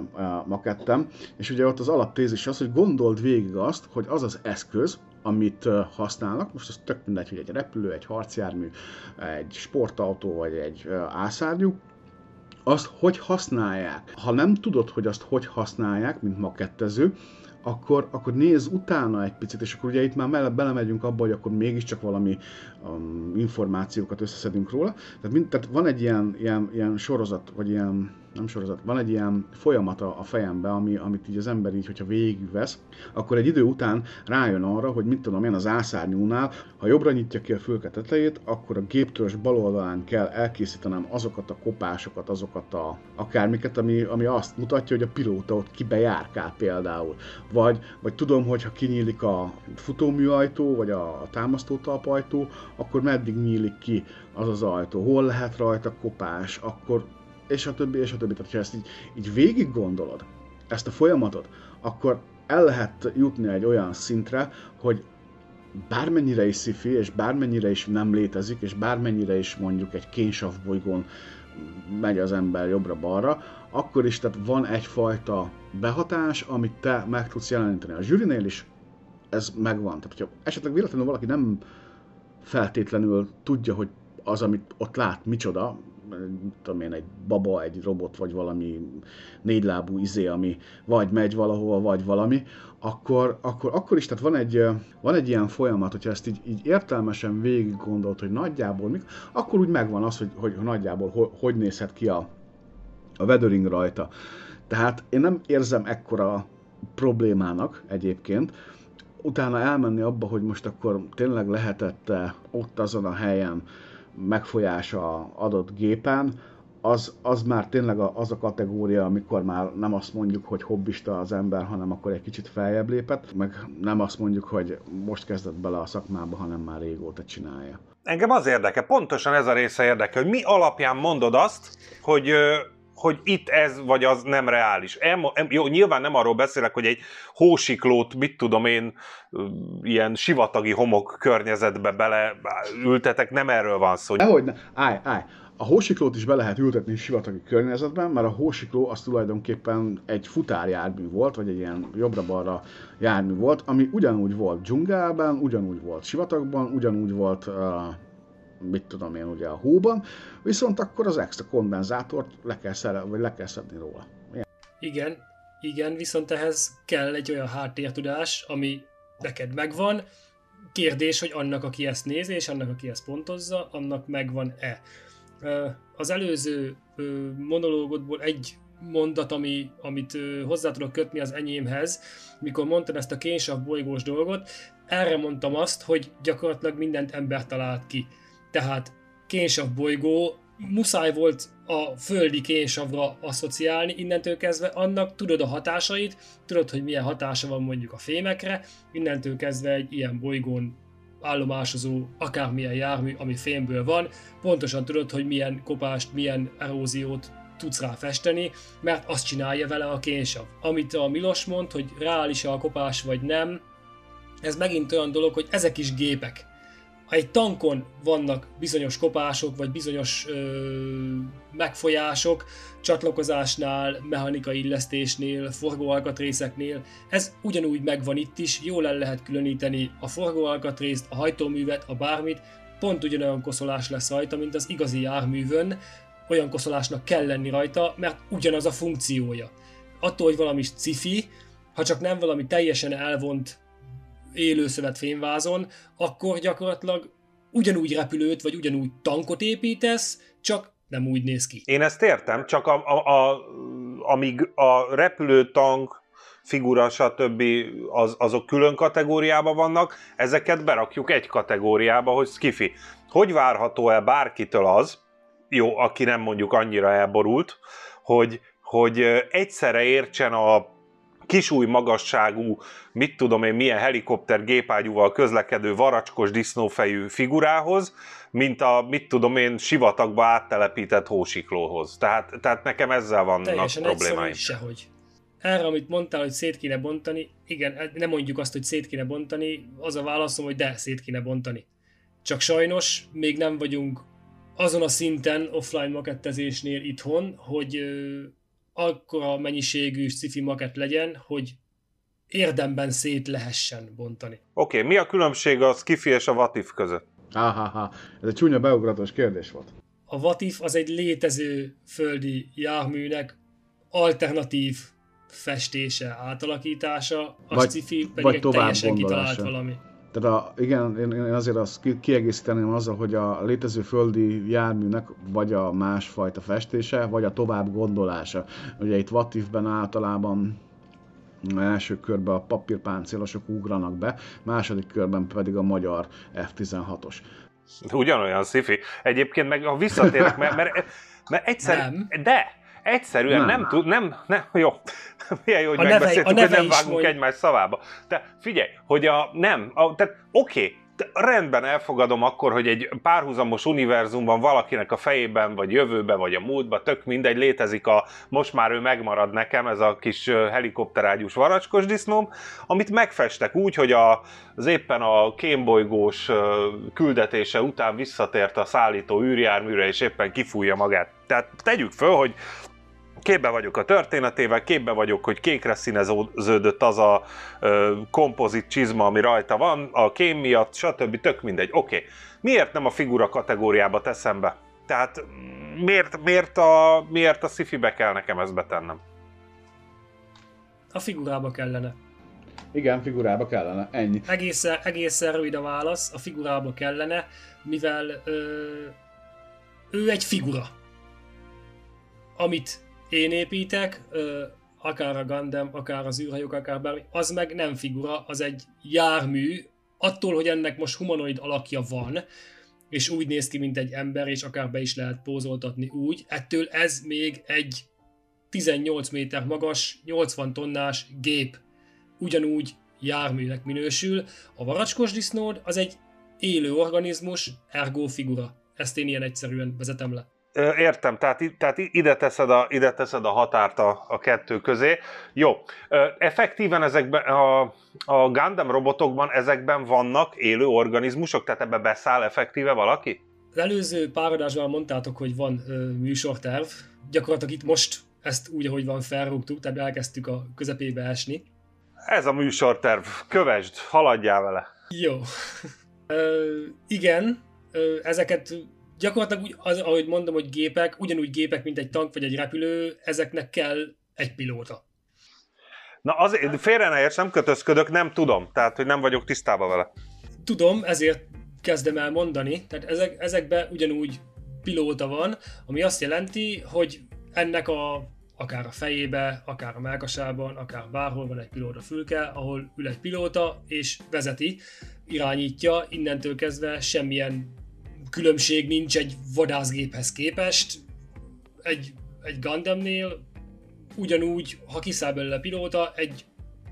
makettem, és ugye ott az alaptézis az, hogy gondold végig azt, hogy az az eszköz, amit használnak, most az tök mindegy, hogy egy repülő, egy harcjármű, egy sportautó vagy egy ászárnyú, azt hogy használják. Ha nem tudod, hogy azt hogy használják, mint makettező, akkor, akkor nézz utána egy picit, és akkor ugye itt már belemegyünk abba, hogy akkor mégiscsak valami um, információkat összeszedünk róla. Tehát, mind, tehát van egy ilyen, ilyen, ilyen sorozat, vagy ilyen nem sorozat, van egy ilyen folyamata a fejembe, ami, amit így az ember így, hogyha végigvesz, akkor egy idő után rájön arra, hogy mit tudom én az ászárnyúnál, ha jobbra nyitja ki a fülke tetejét, akkor a géptörzs bal oldalán kell elkészítenem azokat a kopásokat, azokat a akármiket, ami, ami azt mutatja, hogy a pilóta ott kibe például. Vagy, vagy tudom, hogy ha kinyílik a futóműajtó, vagy a, a támasztótalpajtó, akkor meddig nyílik ki az az ajtó, hol lehet rajta kopás, akkor és a többi, és a többi. Tehát, ha ezt így, így végig gondolod, ezt a folyamatot, akkor el lehet jutni egy olyan szintre, hogy bármennyire is sci és bármennyire is nem létezik, és bármennyire is mondjuk egy kénsav bolygón megy az ember jobbra-balra, akkor is tehát van egyfajta behatás, amit te meg tudsz jeleníteni. A zsűrinél is ez megvan. Tehát, hogyha esetleg véletlenül valaki nem feltétlenül tudja, hogy az, amit ott lát, micsoda, tudom én, egy baba, egy robot, vagy valami négylábú izé, ami vagy megy valahova, vagy valami, akkor, akkor, akkor is, tehát van egy, van egy ilyen folyamat, hogyha ezt így, így értelmesen végig gondolt, hogy nagyjából mik, akkor úgy megvan az, hogy, hogy nagyjából hogy, hogy nézhet ki a, a weathering rajta. Tehát én nem érzem ekkora problémának egyébként, utána elmenni abba, hogy most akkor tényleg lehetett ott azon a helyen megfolyása adott gépen, az, az már tényleg az a kategória, amikor már nem azt mondjuk, hogy hobbista az ember, hanem akkor egy kicsit feljebb lépett, meg nem azt mondjuk, hogy most kezdett bele a szakmába, hanem már régóta csinálja. Engem az érdekel, pontosan ez a része érdekel, hogy mi alapján mondod azt, hogy hogy itt ez vagy az nem reális. Em, jó, nyilván nem arról beszélek, hogy egy hósiklót, mit tudom én, ilyen sivatagi homok környezetbe beleültetek, nem erről van szó. Dehogy ne. Állj, állj. A hósiklót is be lehet ültetni sivatagi környezetben, mert a hósikló az tulajdonképpen egy futárjármű volt, vagy egy ilyen jobbra-balra jármű volt, ami ugyanúgy volt dzsungelben, ugyanúgy volt sivatagban, ugyanúgy volt uh, mit tudom én ugye a hóban, viszont akkor az extra kondenzátort le kell, szere, vagy le kell szedni róla. Ilyen. Igen, igen, viszont ehhez kell egy olyan háttértudás, ami neked megvan. Kérdés, hogy annak, aki ezt nézi, és annak, aki ezt pontozza, annak megvan-e. Az előző monológodból egy mondat, ami, amit hozzá tudok kötni az enyémhez, mikor mondtad ezt a kénsav bolygós dolgot, erre mondtam azt, hogy gyakorlatilag mindent ember talált ki. Tehát kénsav bolygó, muszáj volt a földi kénsavra asszociálni, innentől kezdve annak tudod a hatásait, tudod, hogy milyen hatása van mondjuk a fémekre, innentől kezdve egy ilyen bolygón állomásozó akármilyen jármű, ami fémből van, pontosan tudod, hogy milyen kopást, milyen eróziót tudsz rá festeni, mert azt csinálja vele a kénsav. Amit a Milos mond, hogy reális a kopás vagy nem, ez megint olyan dolog, hogy ezek is gépek ha egy tankon vannak bizonyos kopások, vagy bizonyos ö, megfolyások, csatlakozásnál, mechanikai illesztésnél, forgóalkatrészeknél, ez ugyanúgy megvan itt is, jól el lehet különíteni a forgóalkatrészt, a hajtóművet, a bármit, pont ugyanolyan koszolás lesz rajta, mint az igazi járművön, olyan koszolásnak kell lenni rajta, mert ugyanaz a funkciója. Attól, hogy valami cifi, ha csak nem valami teljesen elvont élőszövet fényvázon, akkor gyakorlatilag ugyanúgy repülőt, vagy ugyanúgy tankot építesz, csak nem úgy néz ki. Én ezt értem, csak a, a, a, amíg a repülő, tank, figura, stb. Az, azok külön kategóriában vannak, ezeket berakjuk egy kategóriába, hogy skifi. Hogy várható el bárkitől az, jó, aki nem mondjuk annyira elborult, hogy, hogy egyszerre értsen a kisúj magasságú, mit tudom én, milyen helikopter gépágyúval közlekedő varacskos disznófejű figurához, mint a, mit tudom én, sivatagba áttelepített hósiklóhoz. Tehát, tehát nekem ezzel vannak Teljesen problémáim. sehogy. Erre, amit mondtál, hogy szét kéne bontani, igen, nem mondjuk azt, hogy szét kéne bontani, az a válaszom, hogy de, szét kéne bontani. Csak sajnos még nem vagyunk azon a szinten offline makettezésnél itthon, hogy akkora mennyiségű sci-fi maket legyen, hogy érdemben szét lehessen bontani. Oké, okay, mi a különbség a Skiffy és a Vatif között? Áháhá, ez egy csúnya beugratos kérdés volt. A Vatif az egy létező földi járműnek alternatív festése, átalakítása, a Vagy- sci-fi pedig vagy egy teljesen kitalált valami. Tehát a, igen, én, én azért azt ki- kiegészíteném azzal, hogy a létező földi járműnek vagy a másfajta festése, vagy a tovább gondolása. Ugye itt Vatifben általában első körben a papírpáncélosok ugranak be, második körben pedig a magyar F-16-os. Ugyanolyan sci Egyébként meg ha visszatérek, mert, mert, mert egyszer, Nem. de egyszerűen nem, Nem. nem tud, nem, nem, jó. [laughs] Milyen jó, hogy A neve- megbeszéltük, a hogy neve nem is vágunk mondja. egymás szavába. De figyelj, hogy a, nem, a, tehát oké, de rendben elfogadom akkor, hogy egy párhuzamos univerzumban valakinek a fejében, vagy jövőben, vagy a múltban, tök mindegy, létezik a, most már ő megmarad nekem, ez a kis helikopterágyús varacskos disznóm, amit megfestek úgy, hogy a, az éppen a kémbolygós küldetése után visszatért a szállító űrjárműre, és éppen kifújja magát. Tehát tegyük föl, hogy képbe vagyok a történetével, képbe vagyok, hogy kékre színeződött az a ö, kompozit csizma, ami rajta van, a kém miatt, stb. Tök mindegy. Oké. Okay. Miért nem a figura kategóriába teszem be? Tehát mm, miért, miért, a, miért a sci-fibe kell nekem ezt betennem? A figurába kellene. Igen, figurába kellene, ennyi. Egészen, egészen rövid a válasz, a figurába kellene, mivel ö, ő egy figura. Amit én építek, ö, akár a Gundam, akár az űrhajók, akár bármi, az meg nem figura, az egy jármű, attól, hogy ennek most humanoid alakja van, és úgy néz ki, mint egy ember, és akár be is lehet pózoltatni úgy, ettől ez még egy 18 méter magas, 80 tonnás gép. Ugyanúgy járműnek minősül. A varacskos disznód az egy élő organizmus, ergo figura. Ezt én ilyen egyszerűen vezetem le. Értem, tehát, tehát ide teszed a, ide teszed a határt a, a kettő közé. Jó, effektíven ezekben a, a Gundam robotokban ezekben vannak élő organizmusok, tehát ebbe beszáll effektíve valaki? Az előző pár adásban mondtátok, hogy van ö, műsorterv. Gyakorlatilag itt most ezt úgy, ahogy van, felrúgtuk, tehát elkezdtük a közepébe esni. Ez a műsorterv, kövesd, haladjál vele. Jó. Ö, igen, ö, ezeket gyakorlatilag úgy, az, ahogy mondom, hogy gépek, ugyanúgy gépek, mint egy tank vagy egy repülő, ezeknek kell egy pilóta. Na azért, félre ne érts, nem kötözködök, nem tudom, tehát hogy nem vagyok tisztában vele. Tudom, ezért kezdem el mondani, tehát ezek, ezekben ugyanúgy pilóta van, ami azt jelenti, hogy ennek a akár a fejébe, akár a melkasában, akár bárhol van egy pilóta fülke, ahol ül egy pilóta, és vezeti, irányítja, innentől kezdve semmilyen különbség nincs egy vadászgéphez képest. Egy, egy Gundamnél ugyanúgy, ha kiszáll belőle pilóta, egy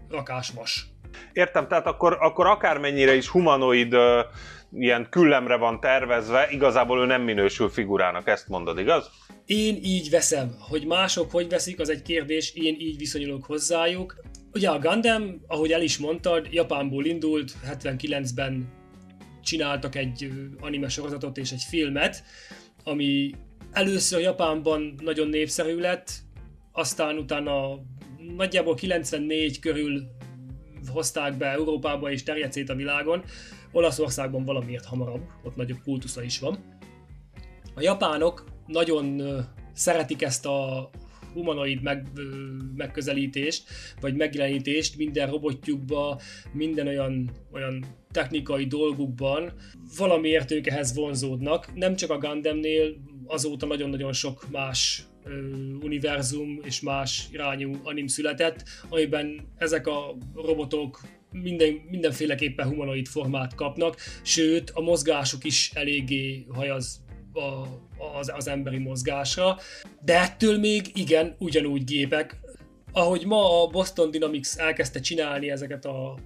rakás vas. Értem, tehát akkor, akkor akármennyire is humanoid ö, ilyen küllemre van tervezve, igazából ő nem minősül figurának, ezt mondod, igaz? Én így veszem, hogy mások hogy veszik, az egy kérdés, én így viszonyulok hozzájuk. Ugye a Gundam, ahogy el is mondtad, Japánból indult, 79-ben csináltak egy anime sorozatot és egy filmet, ami először Japánban nagyon népszerű lett, aztán utána nagyjából 94 körül hozták be Európába és terjedt szét a világon. Olaszországban valamiért hamarabb, ott nagyobb kultusza is van. A japánok nagyon szeretik ezt a humanoid meg, megközelítést, vagy megjelenítést minden robotjukba, minden olyan, olyan technikai dolgukban. Valamiért ők ehhez vonzódnak. Nem csak a Gundamnél, azóta nagyon-nagyon sok más ö, univerzum és más irányú anim született, amiben ezek a robotok minden, mindenféleképpen humanoid formát kapnak, sőt a mozgásuk is eléggé hajaz a, az, az emberi mozgásra, de ettől még igen, ugyanúgy gépek. Ahogy ma a Boston Dynamics elkezdte csinálni ezeket a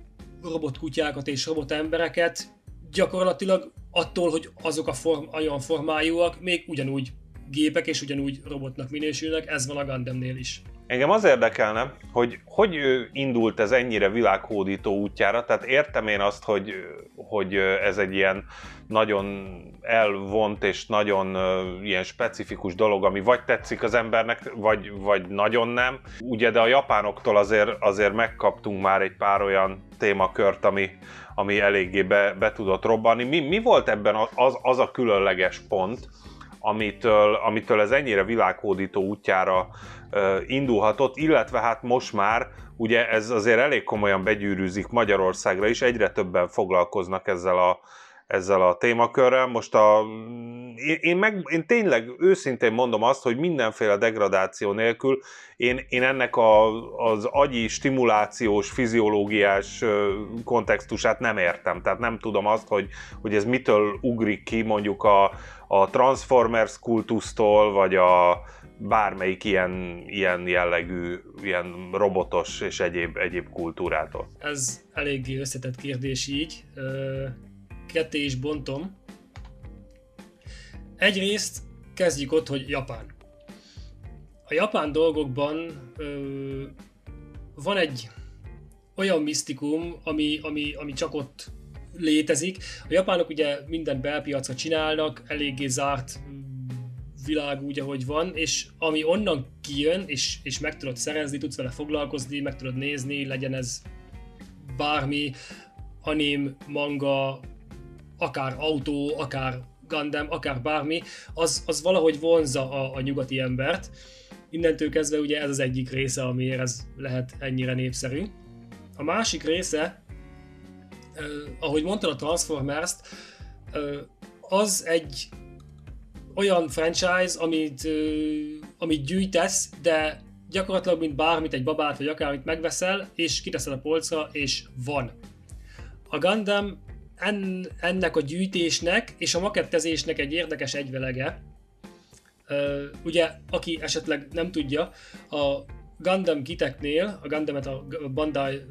robotkutyákat és robotembereket, gyakorlatilag attól, hogy azok a form, olyan formájúak, még ugyanúgy gépek és ugyanúgy robotnak minősülnek, ez van a Gundamnél is. Engem az érdekelne, hogy hogy indult ez ennyire világhódító útjára, tehát értem én azt, hogy, hogy ez egy ilyen nagyon elvont és nagyon ilyen specifikus dolog, ami vagy tetszik az embernek, vagy, vagy nagyon nem. Ugye, de a japánoktól azért, azért megkaptunk már egy pár olyan témakört, ami, ami eléggé be, be tudott robbanni. Mi, mi volt ebben az, az a különleges pont, amitől, amitől ez ennyire világhódító útjára indulhatott, illetve hát most már ugye ez azért elég komolyan begyűrűzik Magyarországra is, egyre többen foglalkoznak ezzel a, ezzel a témakörrel. Most a, én, én, meg, én tényleg őszintén mondom azt, hogy mindenféle degradáció nélkül én, én ennek a, az agyi stimulációs, fiziológiás kontextusát nem értem. Tehát nem tudom azt, hogy, hogy ez mitől ugrik ki mondjuk a, a Transformers kultusztól, vagy a, bármelyik ilyen, ilyen jellegű, ilyen robotos és egyéb, egyéb kultúrától? Ez eléggé összetett kérdés így. Ketté is bontom. Egyrészt kezdjük ott, hogy Japán. A japán dolgokban ö, van egy olyan misztikum, ami, ami, ami csak ott létezik. A japánok ugye minden belpiacra csinálnak, eléggé zárt világ úgy, ahogy van, és ami onnan kijön, és, és meg tudod szerezni, tudsz vele foglalkozni, meg tudod nézni, legyen ez bármi, anim, manga, akár autó, akár Gundam, akár bármi, az, az valahogy vonza a, a nyugati embert. Innentől kezdve ugye ez az egyik része, amiért ez lehet ennyire népszerű. A másik része, eh, ahogy mondtad a Transformers-t, eh, az egy olyan franchise, amit, amit gyűjtesz, de gyakorlatilag mint bármit, egy babát vagy akármit megveszel, és kiteszed a polcra, és van. A Gundam en, ennek a gyűjtésnek és a makettezésnek egy érdekes egyvelege. Uh, ugye, aki esetleg nem tudja, a Gundam kiteknél, a Gundamet a Bandai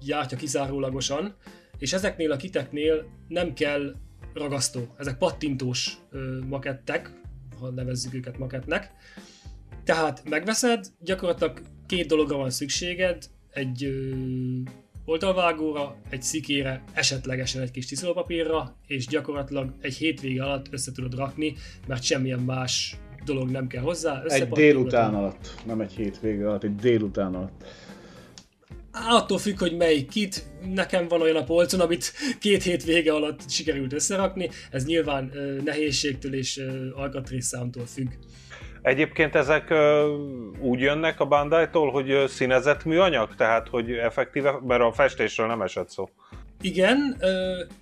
gyártja kizárólagosan, és ezeknél a kiteknél nem kell ragasztó. Ezek pattintós makettek, ha nevezzük őket makettnek. Tehát megveszed, gyakorlatilag két dologra van szükséged, egy ö, oldalvágóra, egy szikére, esetlegesen egy kis tiszolópapírra, és gyakorlatilag egy hétvége alatt össze tudod rakni, mert semmilyen más dolog nem kell hozzá. Egy délután alatt, nem egy hétvége alatt, egy délután alatt. Attól függ, hogy melyik kit, nekem van olyan a polcon, amit két hét vége alatt sikerült összerakni, ez nyilván ö, nehézségtől és ö, alkatrészszámtól függ. Egyébként ezek úgy jönnek a Bandai-tól, hogy színezett műanyag? Tehát, hogy effektíve, mert a festésről nem esett szó. Igen,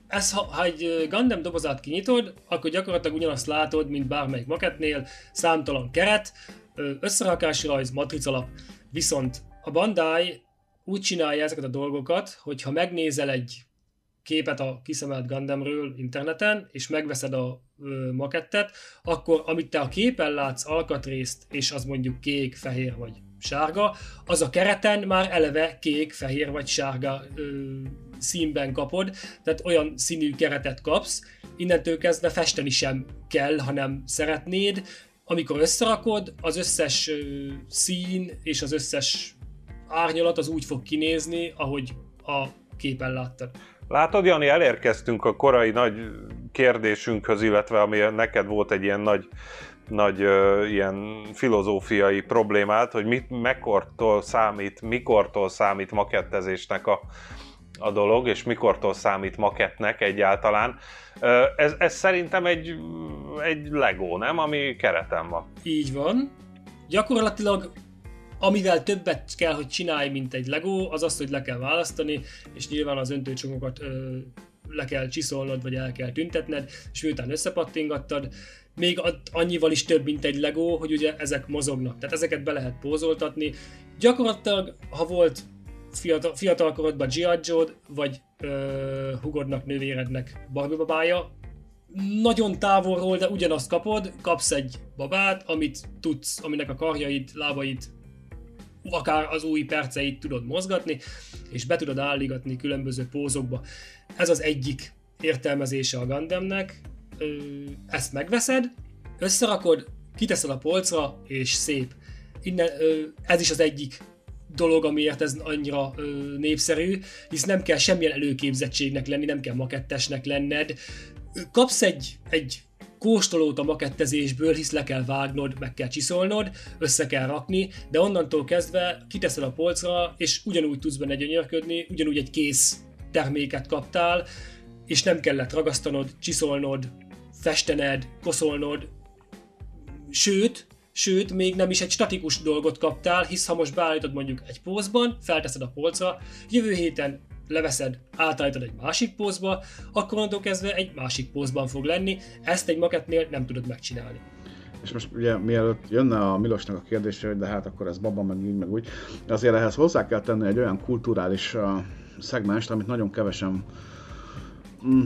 ez, ha, ha egy Gundam dobozát kinyitod, akkor gyakorlatilag ugyanazt látod, mint bármelyik maketnél, számtalan keret, összerakásrajz, matricalap, viszont a Bandai úgy csinálja ezeket a dolgokat, hogy ha megnézel egy képet a kiszemelt Gundamről interneten, és megveszed a makettet, akkor amit te a képen látsz alkatrészt, és az mondjuk kék, fehér vagy sárga, az a kereten már eleve kék, fehér vagy sárga ö, színben kapod, tehát olyan színű keretet kapsz, innentől kezdve festeni sem kell, hanem szeretnéd, amikor összerakod, az összes ö, szín és az összes árnyalat az úgy fog kinézni, ahogy a képen láttad. Látod, Jani, elérkeztünk a korai nagy kérdésünkhöz, illetve ami neked volt egy ilyen nagy, nagy ilyen filozófiai problémát, hogy mit, mekkortól számít, mikortól számít makettezésnek a, a dolog, és mikortól számít makettnek egyáltalán. Ez, ez szerintem egy, egy Lego, nem? Ami kereten van. Így van. Gyakorlatilag Amivel többet kell, hogy csinálj, mint egy Lego, az az, hogy le kell választani, és nyilván az öntőcsomagokat ö, le kell csiszolnod, vagy el kell tüntetned, és miután összepattingattad, még annyival is több, mint egy Lego, hogy ugye ezek mozognak. Tehát ezeket be lehet pózoltatni. Gyakorlatilag, ha volt fiatal, fiatalkorodban G.I. Vagy ö, hugodnak, nővérednek Barbie babája, nagyon távolról, de ugyanazt kapod, kapsz egy babát, amit tudsz, aminek a karjait, lábait akár az új perceit tudod mozgatni, és be tudod álligatni különböző pózokba. Ez az egyik értelmezése a Gundamnek. Ezt megveszed, összerakod, kiteszed a polcra, és szép. innen, ez is az egyik dolog, amiért ez annyira ö, népszerű, hisz nem kell semmilyen előképzettségnek lenni, nem kell makettesnek lenned. Kapsz egy, egy kóstolót a makettezésből, hisz le kell vágnod, meg kell csiszolnod, össze kell rakni, de onnantól kezdve kiteszed a polcra, és ugyanúgy tudsz benne gyönyörködni, ugyanúgy egy kész terméket kaptál, és nem kellett ragasztanod, csiszolnod, festened, koszolnod, sőt, sőt, még nem is egy statikus dolgot kaptál, hisz ha most beállítod mondjuk egy pózban, felteszed a polcra, jövő héten leveszed, átállítod egy másik pózba, akkor onnantól kezdve egy másik pózban fog lenni, ezt egy makettnél nem tudod megcsinálni. És most ugye mielőtt jönne a Milosnak a kérdése, hogy de hát akkor ez baba, meg így, meg úgy, azért ehhez hozzá kell tenni egy olyan kulturális uh, szegmást, amit nagyon kevesen mm,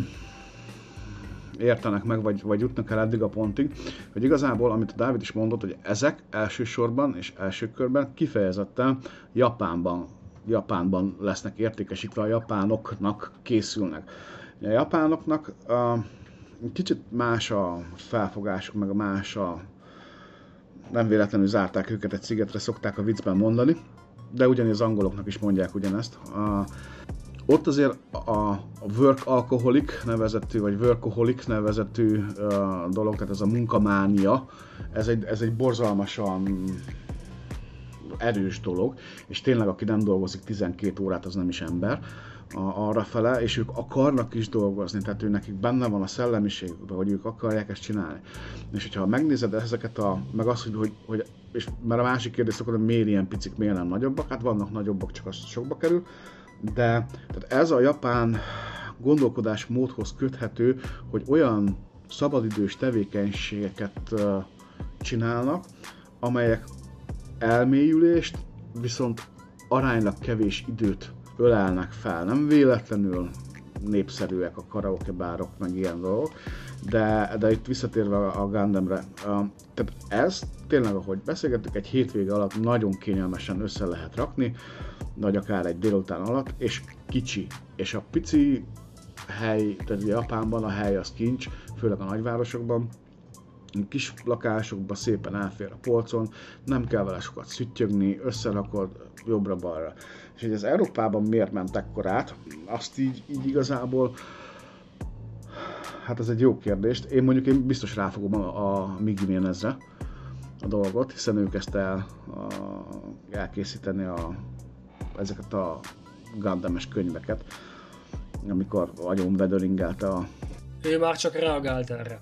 értenek meg, vagy, vagy jutnak el eddig a pontig, hogy igazából, amit a Dávid is mondott, hogy ezek elsősorban és első körben kifejezetten Japánban, Japánban lesznek értékesítve, a japánoknak készülnek. A japánoknak a, kicsit más a felfogásuk, meg a más a nem véletlenül zárták őket egy szigetre, szokták a viccben mondani, de ugyanis az angoloknak is mondják ugyanezt. A, ott azért a, work alkoholik nevezetű, vagy workaholic nevezetű uh, dolog, tehát ez a munkamánia, ez egy, ez egy borzalmasan erős dolog, és tényleg aki nem dolgozik 12 órát, az nem is ember arra fele, és ők akarnak is dolgozni, tehát ő nekik benne van a szellemiségükben, hogy ők akarják ezt csinálni. És hogyha megnézed ezeket a, meg azt, hogy, hogy, hogy és mert a másik kérdés szokott, hogy miért ilyen picik, miért nem nagyobbak, hát vannak nagyobbak, csak az sokba kerül, de tehát ez a japán gondolkodásmódhoz köthető, hogy olyan szabadidős tevékenységeket csinálnak, amelyek elmélyülést, viszont aránylag kevés időt ölelnek fel. Nem véletlenül népszerűek a karaoke bárok, meg ilyen dolgok, de, de itt visszatérve a Gundamre, tehát ez tényleg, ahogy beszélgettük, egy hétvége alatt nagyon kényelmesen össze lehet rakni, vagy akár egy délután alatt, és kicsi. És a pici hely, tehát Japánban a hely az kincs, főleg a nagyvárosokban, kis lakásokban szépen elfér a polcon, nem kell vele sokat szüttyögni, összerakod jobbra-balra. És hogy az Európában miért ment át, azt így, így igazából hát ez egy jó kérdés. Én mondjuk én biztos ráfogom a, a Migi ezre a dolgot, hiszen ő kezdte el a, elkészíteni a, ezeket a Gundames könyveket, amikor agyon vedöringelte a... Ő már csak reagált erre.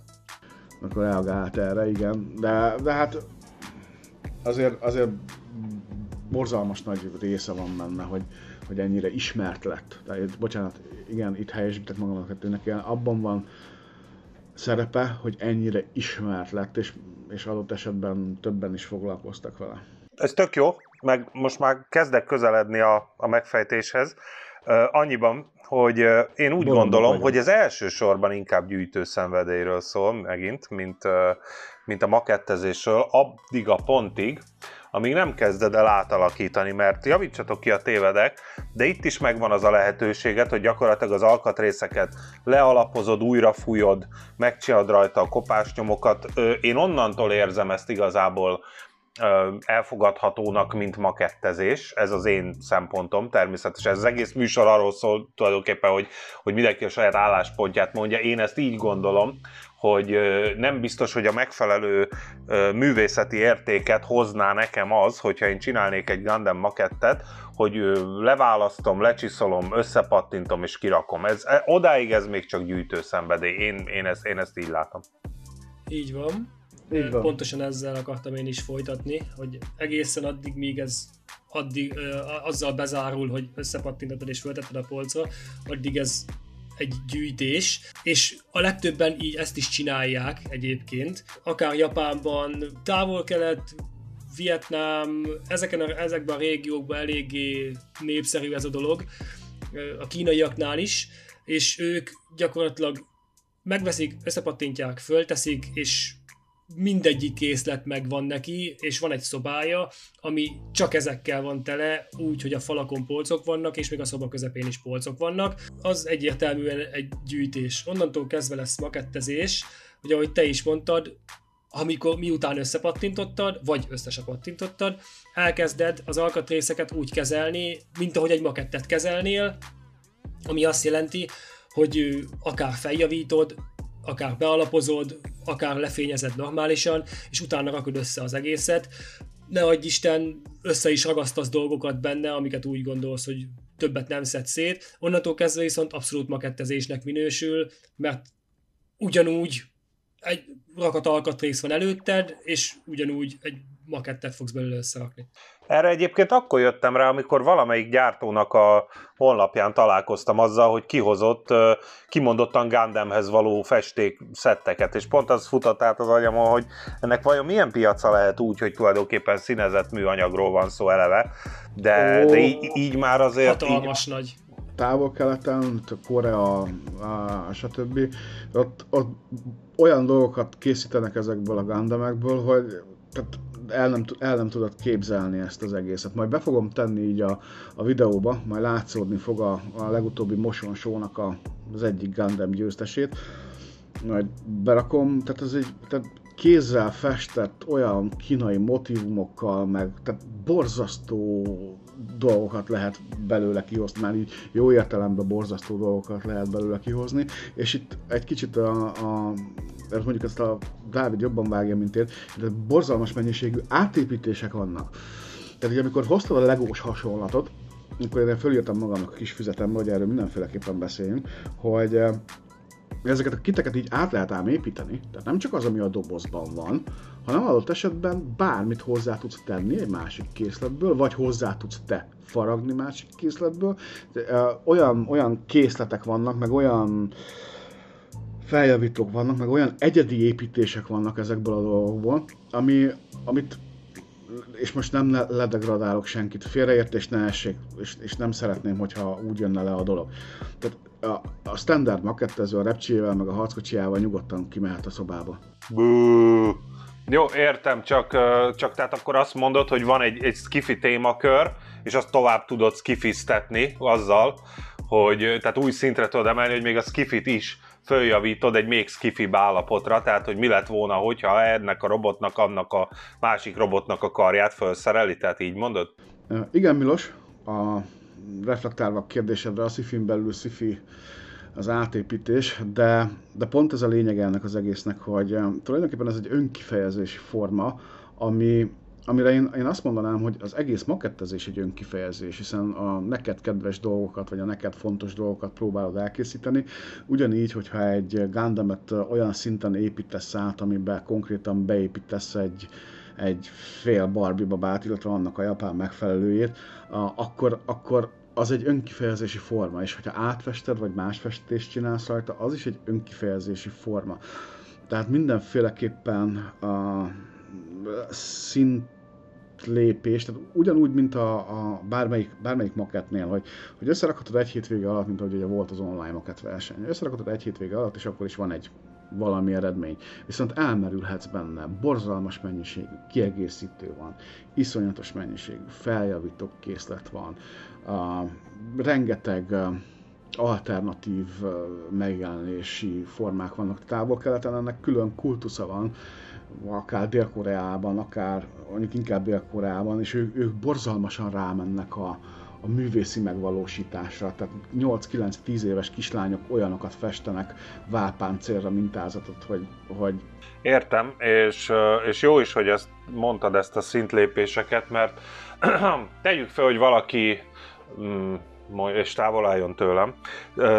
Akkor reagált erre, igen. De, de hát azért, azért borzalmas nagy része van benne, hogy, hogy ennyire ismert lett. Tehát, bocsánat, igen, itt helyesítek magamnak, hogy neki abban van szerepe, hogy ennyire ismert lett, és, és adott esetben többen is foglalkoztak vele. Ez tök jó, meg most már kezdek közeledni a, a megfejtéshez. Uh, annyiban, hogy én úgy Bolond gondolom, vagyok. hogy ez elsősorban inkább gyűjtőszenvedélyről szól megint, mint, mint a makettezésről, addig a pontig, amíg nem kezded el átalakítani, mert javítsatok ki a tévedek, de itt is megvan az a lehetőséget, hogy gyakorlatilag az alkatrészeket lealapozod, újra fújod, megcsinálod rajta a kopásnyomokat. Én onnantól érzem ezt igazából elfogadhatónak, mint makettezés. Ez az én szempontom. Természetesen ez az egész műsor arról szól tulajdonképpen, hogy, hogy mindenki a saját álláspontját mondja. Én ezt így gondolom, hogy nem biztos, hogy a megfelelő művészeti értéket hozná nekem az, hogyha én csinálnék egy Gundam makettet, hogy leválasztom, lecsiszolom, összepattintom és kirakom. Ez, odáig ez még csak gyűjtő szenvedély. Én, én, ezt, én ezt így látom. Így van. Így van. Pontosan ezzel akartam én is folytatni, hogy egészen addig, míg ez addig, azzal bezárul, hogy összepattintatod és föltetted a polcra, addig ez egy gyűjtés, és a legtöbben így ezt is csinálják egyébként, akár Japánban, távol-kelet, Vietnám, ezeken a, ezekben a régiókban eléggé népszerű ez a dolog, a kínaiaknál is, és ők gyakorlatilag megveszik, összepattintják, fölteszik, és mindegyik készlet megvan neki, és van egy szobája, ami csak ezekkel van tele, úgy, hogy a falakon polcok vannak, és még a szoba közepén is polcok vannak. Az egyértelműen egy gyűjtés. Onnantól kezdve lesz makettezés, hogy ahogy te is mondtad, amikor miután összepattintottad, vagy össze se pattintottad, elkezded az alkatrészeket úgy kezelni, mint ahogy egy makettet kezelnél, ami azt jelenti, hogy akár feljavítod, akár bealapozod, akár lefényezed normálisan, és utána rakod össze az egészet. Ne adj Isten, össze is ragasztasz dolgokat benne, amiket úgy gondolsz, hogy többet nem szed szét. Onnantól kezdve viszont abszolút makettezésnek minősül, mert ugyanúgy egy rakat alkatrész van előtted, és ugyanúgy egy makettet fogsz belőle összerakni. Erre egyébként akkor jöttem rá, amikor valamelyik gyártónak a honlapján találkoztam azzal, hogy kihozott kimondottan Gundamhez való festék szetteket, és pont az futott át az agyamon, hogy ennek vajon milyen piaca lehet úgy, hogy tulajdonképpen színezett műanyagról van szó eleve, de, oh, de így, így már azért... Hatalmas így, nagy távol-keleten, Korea, a, stb. Ott, ott olyan dolgokat készítenek ezekből a Gundamekből, hogy tehát el nem, el nem tudod képzelni ezt az egészet. Majd be fogom tenni így a, a videóba, majd látszódni fog a, a legutóbbi Motion a, az egyik Gundam győztesét. Majd berakom, tehát ez egy, tehát kézzel festett olyan kínai motivumokkal, meg tehát borzasztó dolgokat lehet belőle kihozni, már így jó értelemben borzasztó dolgokat lehet belőle kihozni, és itt egy kicsit a, a mondjuk ezt a Dávid jobban vágja, mint én, de borzalmas mennyiségű átépítések vannak. Tehát, hogy amikor hoztad a legós hasonlatot, amikor én fölírtam magamnak a kis füzetembe, hogy erről mindenféleképpen beszéljünk, hogy ezeket a kiteket így át lehet ám építeni, tehát nem csak az, ami a dobozban van, hanem adott esetben bármit hozzá tudsz tenni egy másik készletből, vagy hozzá tudsz te faragni másik készletből. Ö, olyan, olyan készletek vannak, meg olyan feljavítók vannak, meg olyan egyedi építések vannak ezekből a dolgokból, ami, amit és most nem ledegradálok senkit, félreértés ne essék, és, és nem szeretném, hogyha úgy jönne le a dolog. Tehát a, a standard makettező a repcsével, meg a harckocsiával nyugodtan kimehet a szobába. Bú. Jó, értem, csak, csak tehát akkor azt mondod, hogy van egy, egy skifi témakör, és azt tovább tudod skifiztetni azzal, hogy tehát új szintre tudod emelni, hogy még a skifit is följavítod egy még skifibb állapotra, tehát hogy mi lett volna, hogyha ennek a robotnak, annak a másik robotnak a karját felszereli, tehát így mondod? Igen, Milos, a reflektálva a kérdésedre, a szifin belül szifi az átépítés, de, de pont ez a lényeg ennek az egésznek, hogy tulajdonképpen ez egy önkifejezési forma, ami, amire én, én azt mondanám, hogy az egész makettezés egy önkifejezés, hiszen a neked kedves dolgokat, vagy a neked fontos dolgokat próbálod elkészíteni. Ugyanígy, hogyha egy Gundamet olyan szinten építesz át, amiben konkrétan beépítesz egy, egy fél Barbie babát, illetve annak a japán megfelelőjét, akkor, akkor az egy önkifejezési forma, és hogyha átfested, vagy más festést csinálsz rajta, az is egy önkifejezési forma. Tehát mindenféleképpen a szint lépés, tehát ugyanúgy, mint a, a bármelyik, bármelyik maketnél, hogy, hogy összerakhatod egy hétvége alatt, mint ahogy ugye volt az online maket verseny. Összerakhatod egy hétvége alatt, és akkor is van egy valami eredmény. Viszont elmerülhetsz benne, borzalmas mennyiségű kiegészítő van, iszonyatos mennyiségű feljavítók készlet van, uh, rengeteg uh, alternatív uh, megjelenési formák vannak távol-keleten, ennek külön kultusza van, akár Dél-Koreában, akár mondjuk inkább Dél-Koreában, és ők, ők borzalmasan rámennek a, a művészi megvalósításra. Tehát 8-9-10 éves kislányok olyanokat festenek válpáncélra mintázatot, hogy, hogy... Értem, és, és jó is, hogy ezt mondtad ezt a szintlépéseket, mert [clears throat] tegyük fel, hogy valaki mm, és távol álljon tőlem,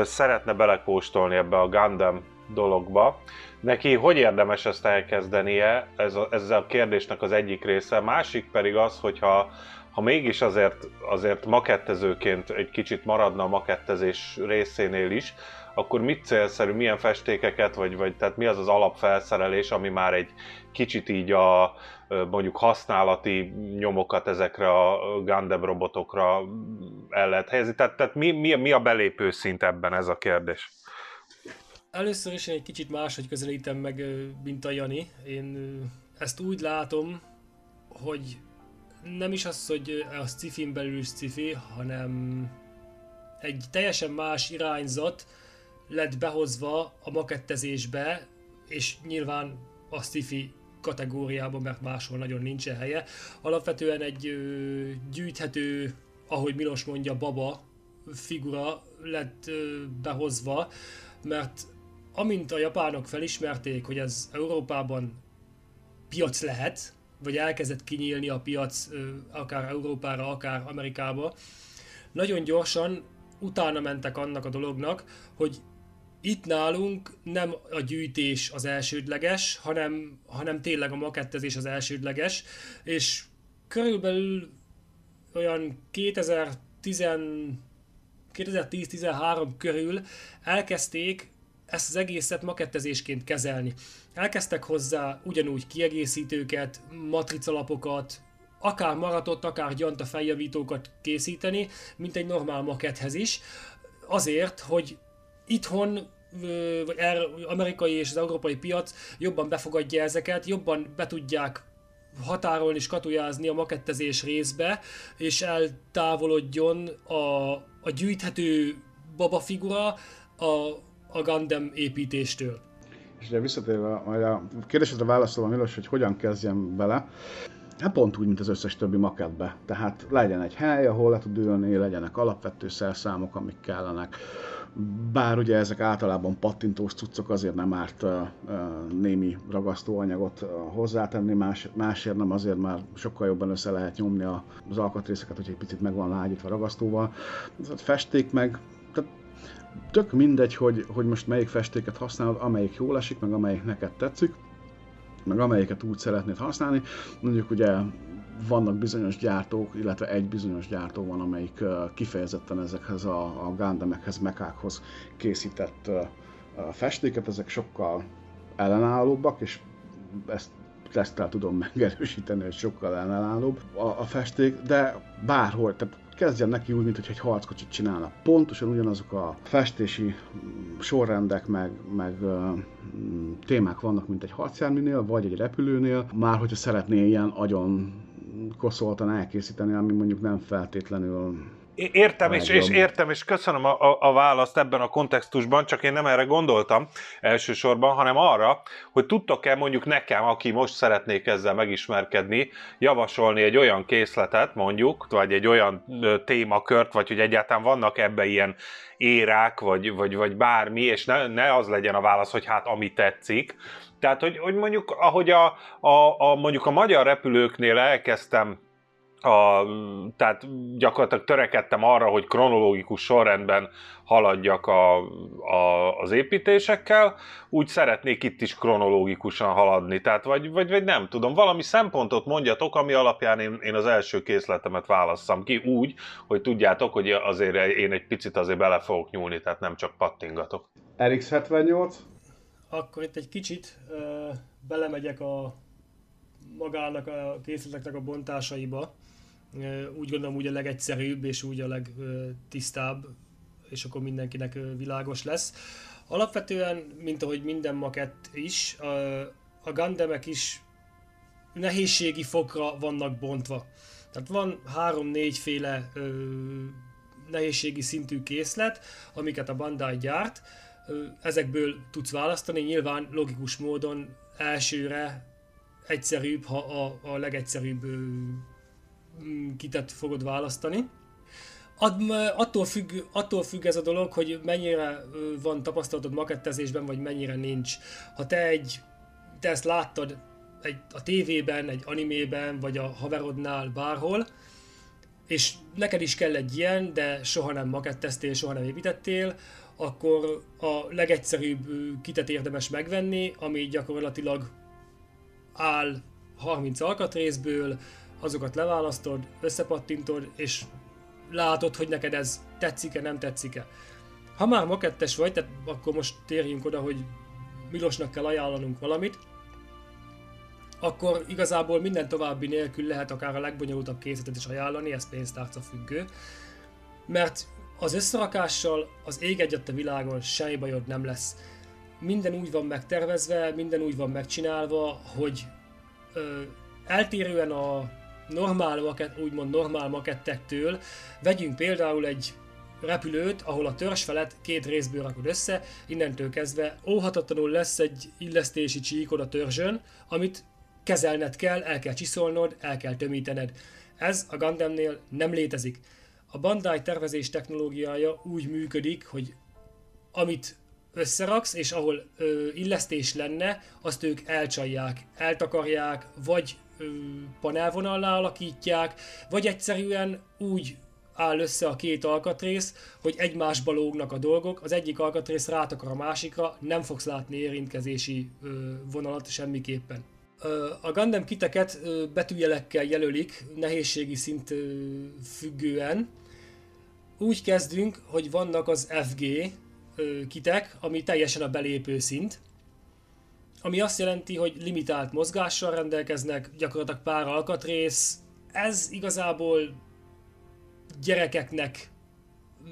szeretne belekóstolni ebbe a Gundam dologba, neki hogy érdemes ezt elkezdenie, ez a, ez a kérdésnek az egyik része. Másik pedig az, hogyha ha mégis azért, azért makettezőként egy kicsit maradna a makettezés részénél is, akkor mit célszerű, milyen festékeket, vagy, vagy tehát mi az az alapfelszerelés, ami már egy kicsit így a mondjuk használati nyomokat ezekre a Gundam robotokra el lehet helyezni. Tehát, tehát mi, mi, mi a belépő szint ebben ez a kérdés? Először is én egy kicsit máshogy közelítem meg, mint a Jani. Én ezt úgy látom, hogy nem is az, hogy a sci belül sci hanem egy teljesen más irányzat lett behozva a makettezésbe, és nyilván a sci kategóriában, mert máshol nagyon nincsen helye. Alapvetően egy ö, gyűjthető, ahogy Milos mondja, baba figura lett ö, behozva, mert amint a japánok felismerték, hogy ez Európában piac lehet, vagy elkezdett kinyílni a piac akár Európára, akár Amerikába, nagyon gyorsan utána mentek annak a dolognak, hogy itt nálunk nem a gyűjtés az elsődleges, hanem, hanem tényleg a makettezés az elsődleges, és körülbelül olyan 2010 2010-13 körül elkezdték ezt az egészet makettezésként kezelni. Elkezdtek hozzá ugyanúgy kiegészítőket, matricalapokat, akár maratott, akár gyanta feljavítókat készíteni, mint egy normál makethez is, azért, hogy itthon vagy amerikai és az európai piac jobban befogadja ezeket, jobban be tudják határolni és katujázni a makettezés részbe, és eltávolodjon a, a gyűjthető baba figura a, a Gundam építéstől. És ugye visszatérve, majd a kérdésedre válaszolom, Milos, hogy hogyan kezdjem bele. Hát pont úgy, mint az összes többi maketbe. Tehát legyen egy hely, ahol le tud ülni, legyenek alapvető szerszámok, amik kellenek. Bár ugye ezek általában pattintós cuccok, azért nem árt uh, némi ragasztóanyagot hozzátenni, más, másért nem azért, már sokkal jobban össze lehet nyomni az alkatrészeket, hogy egy picit meg van lágyítva ragasztóval. Festék meg, tök mindegy, hogy, hogy most melyik festéket használod, amelyik jól esik, meg amelyik neked tetszik meg amelyiket úgy szeretnéd használni. Mondjuk ugye vannak bizonyos gyártók, illetve egy bizonyos gyártó van, amelyik kifejezetten ezekhez a, a Gundamekhez, mekákhoz készített festéket, ezek sokkal ellenállóbbak, és ezt tesztel tudom megerősíteni, hogy sokkal ellenállóbb a, a festék, de bárhol, tehát kezdjen neki úgy, mintha egy harckocsit csinálna. Pontosan ugyanazok a festési sorrendek, meg, meg uh, témák vannak, mint egy harcjárműnél, vagy egy repülőnél. Már hogyha szeretné ilyen agyon koszoltan elkészíteni, ami mondjuk nem feltétlenül Értem, és, és értem, és köszönöm a, a, a választ ebben a kontextusban, csak én nem erre gondoltam elsősorban, hanem arra, hogy tudtok-e mondjuk nekem, aki most szeretnék ezzel megismerkedni, javasolni egy olyan készletet mondjuk, vagy egy olyan témakört, vagy hogy egyáltalán vannak ebbe ilyen érák, vagy, vagy, vagy bármi, és ne, ne az legyen a válasz, hogy hát ami tetszik. Tehát, hogy, hogy mondjuk, ahogy a, a, a, mondjuk a magyar repülőknél elkezdtem a, tehát gyakorlatilag törekedtem arra, hogy kronológikus sorrendben haladjak a, a, az építésekkel, úgy szeretnék itt is kronológikusan haladni. Tehát vagy, vagy, vagy nem tudom, valami szempontot mondjatok, ami alapján én, én az első készletemet válasszam ki úgy, hogy tudjátok, hogy azért én egy picit azért bele fogok nyúlni, tehát nem csak pattingatok. RX78? Akkor itt egy kicsit uh, belemegyek a magának a készleteknek a bontásaiba úgy gondolom úgy a legegyszerűbb és úgy a legtisztább, és akkor mindenkinek világos lesz. Alapvetően, mint ahogy minden makett is, a, Gundamek is nehézségi fokra vannak bontva. Tehát van három-négy féle nehézségi szintű készlet, amiket a Bandai gyárt. Ezekből tudsz választani, nyilván logikus módon elsőre egyszerűbb, ha a, a legegyszerűbb Mm, kitet fogod választani. attól, függ, attól függ ez a dolog, hogy mennyire van tapasztalatod makettezésben, vagy mennyire nincs. Ha te egy, te ezt láttad egy, a tévében, egy animében, vagy a haverodnál bárhol, és neked is kell egy ilyen, de soha nem maketteztél, soha nem építettél, akkor a legegyszerűbb kitet érdemes megvenni, ami gyakorlatilag áll 30 alkatrészből, azokat leválasztod, összepattintod, és látod, hogy neked ez tetszik-e, nem tetszik-e. Ha már makettes vagy, tehát akkor most térjünk oda, hogy Milosnak kell ajánlanunk valamit, akkor igazából minden további nélkül lehet akár a legbonyolultabb készletet is ajánlani, ez pénztárca függő. Mert az összerakással az ég egyet a világon semmi bajod nem lesz. Minden úgy van megtervezve, minden úgy van megcsinálva, hogy ö, eltérően a normál makett, úgymond normál makettektől vegyünk például egy repülőt, ahol a törzsfelet két részből rakod össze, innentől kezdve óhatatlanul lesz egy illesztési csíkod a törzsön, amit kezelned kell, el kell csiszolnod, el kell tömítened. Ez a Gundamnél nem létezik. A Bandai tervezés technológiája úgy működik, hogy amit összeraksz, és ahol ö, illesztés lenne, azt ők elcsalják, eltakarják, vagy ö, panelvonallá alakítják, vagy egyszerűen úgy áll össze a két alkatrész, hogy egymásba lógnak a dolgok, az egyik alkatrész rátakar a másikra, nem fogsz látni érintkezési ö, vonalat semmiképpen. A Gundam kiteket betűjelekkel jelölik, nehézségi szint függően. Úgy kezdünk, hogy vannak az FG, kitek, ami teljesen a belépő szint, ami azt jelenti, hogy limitált mozgással rendelkeznek, gyakorlatilag pár alkatrész. Ez igazából gyerekeknek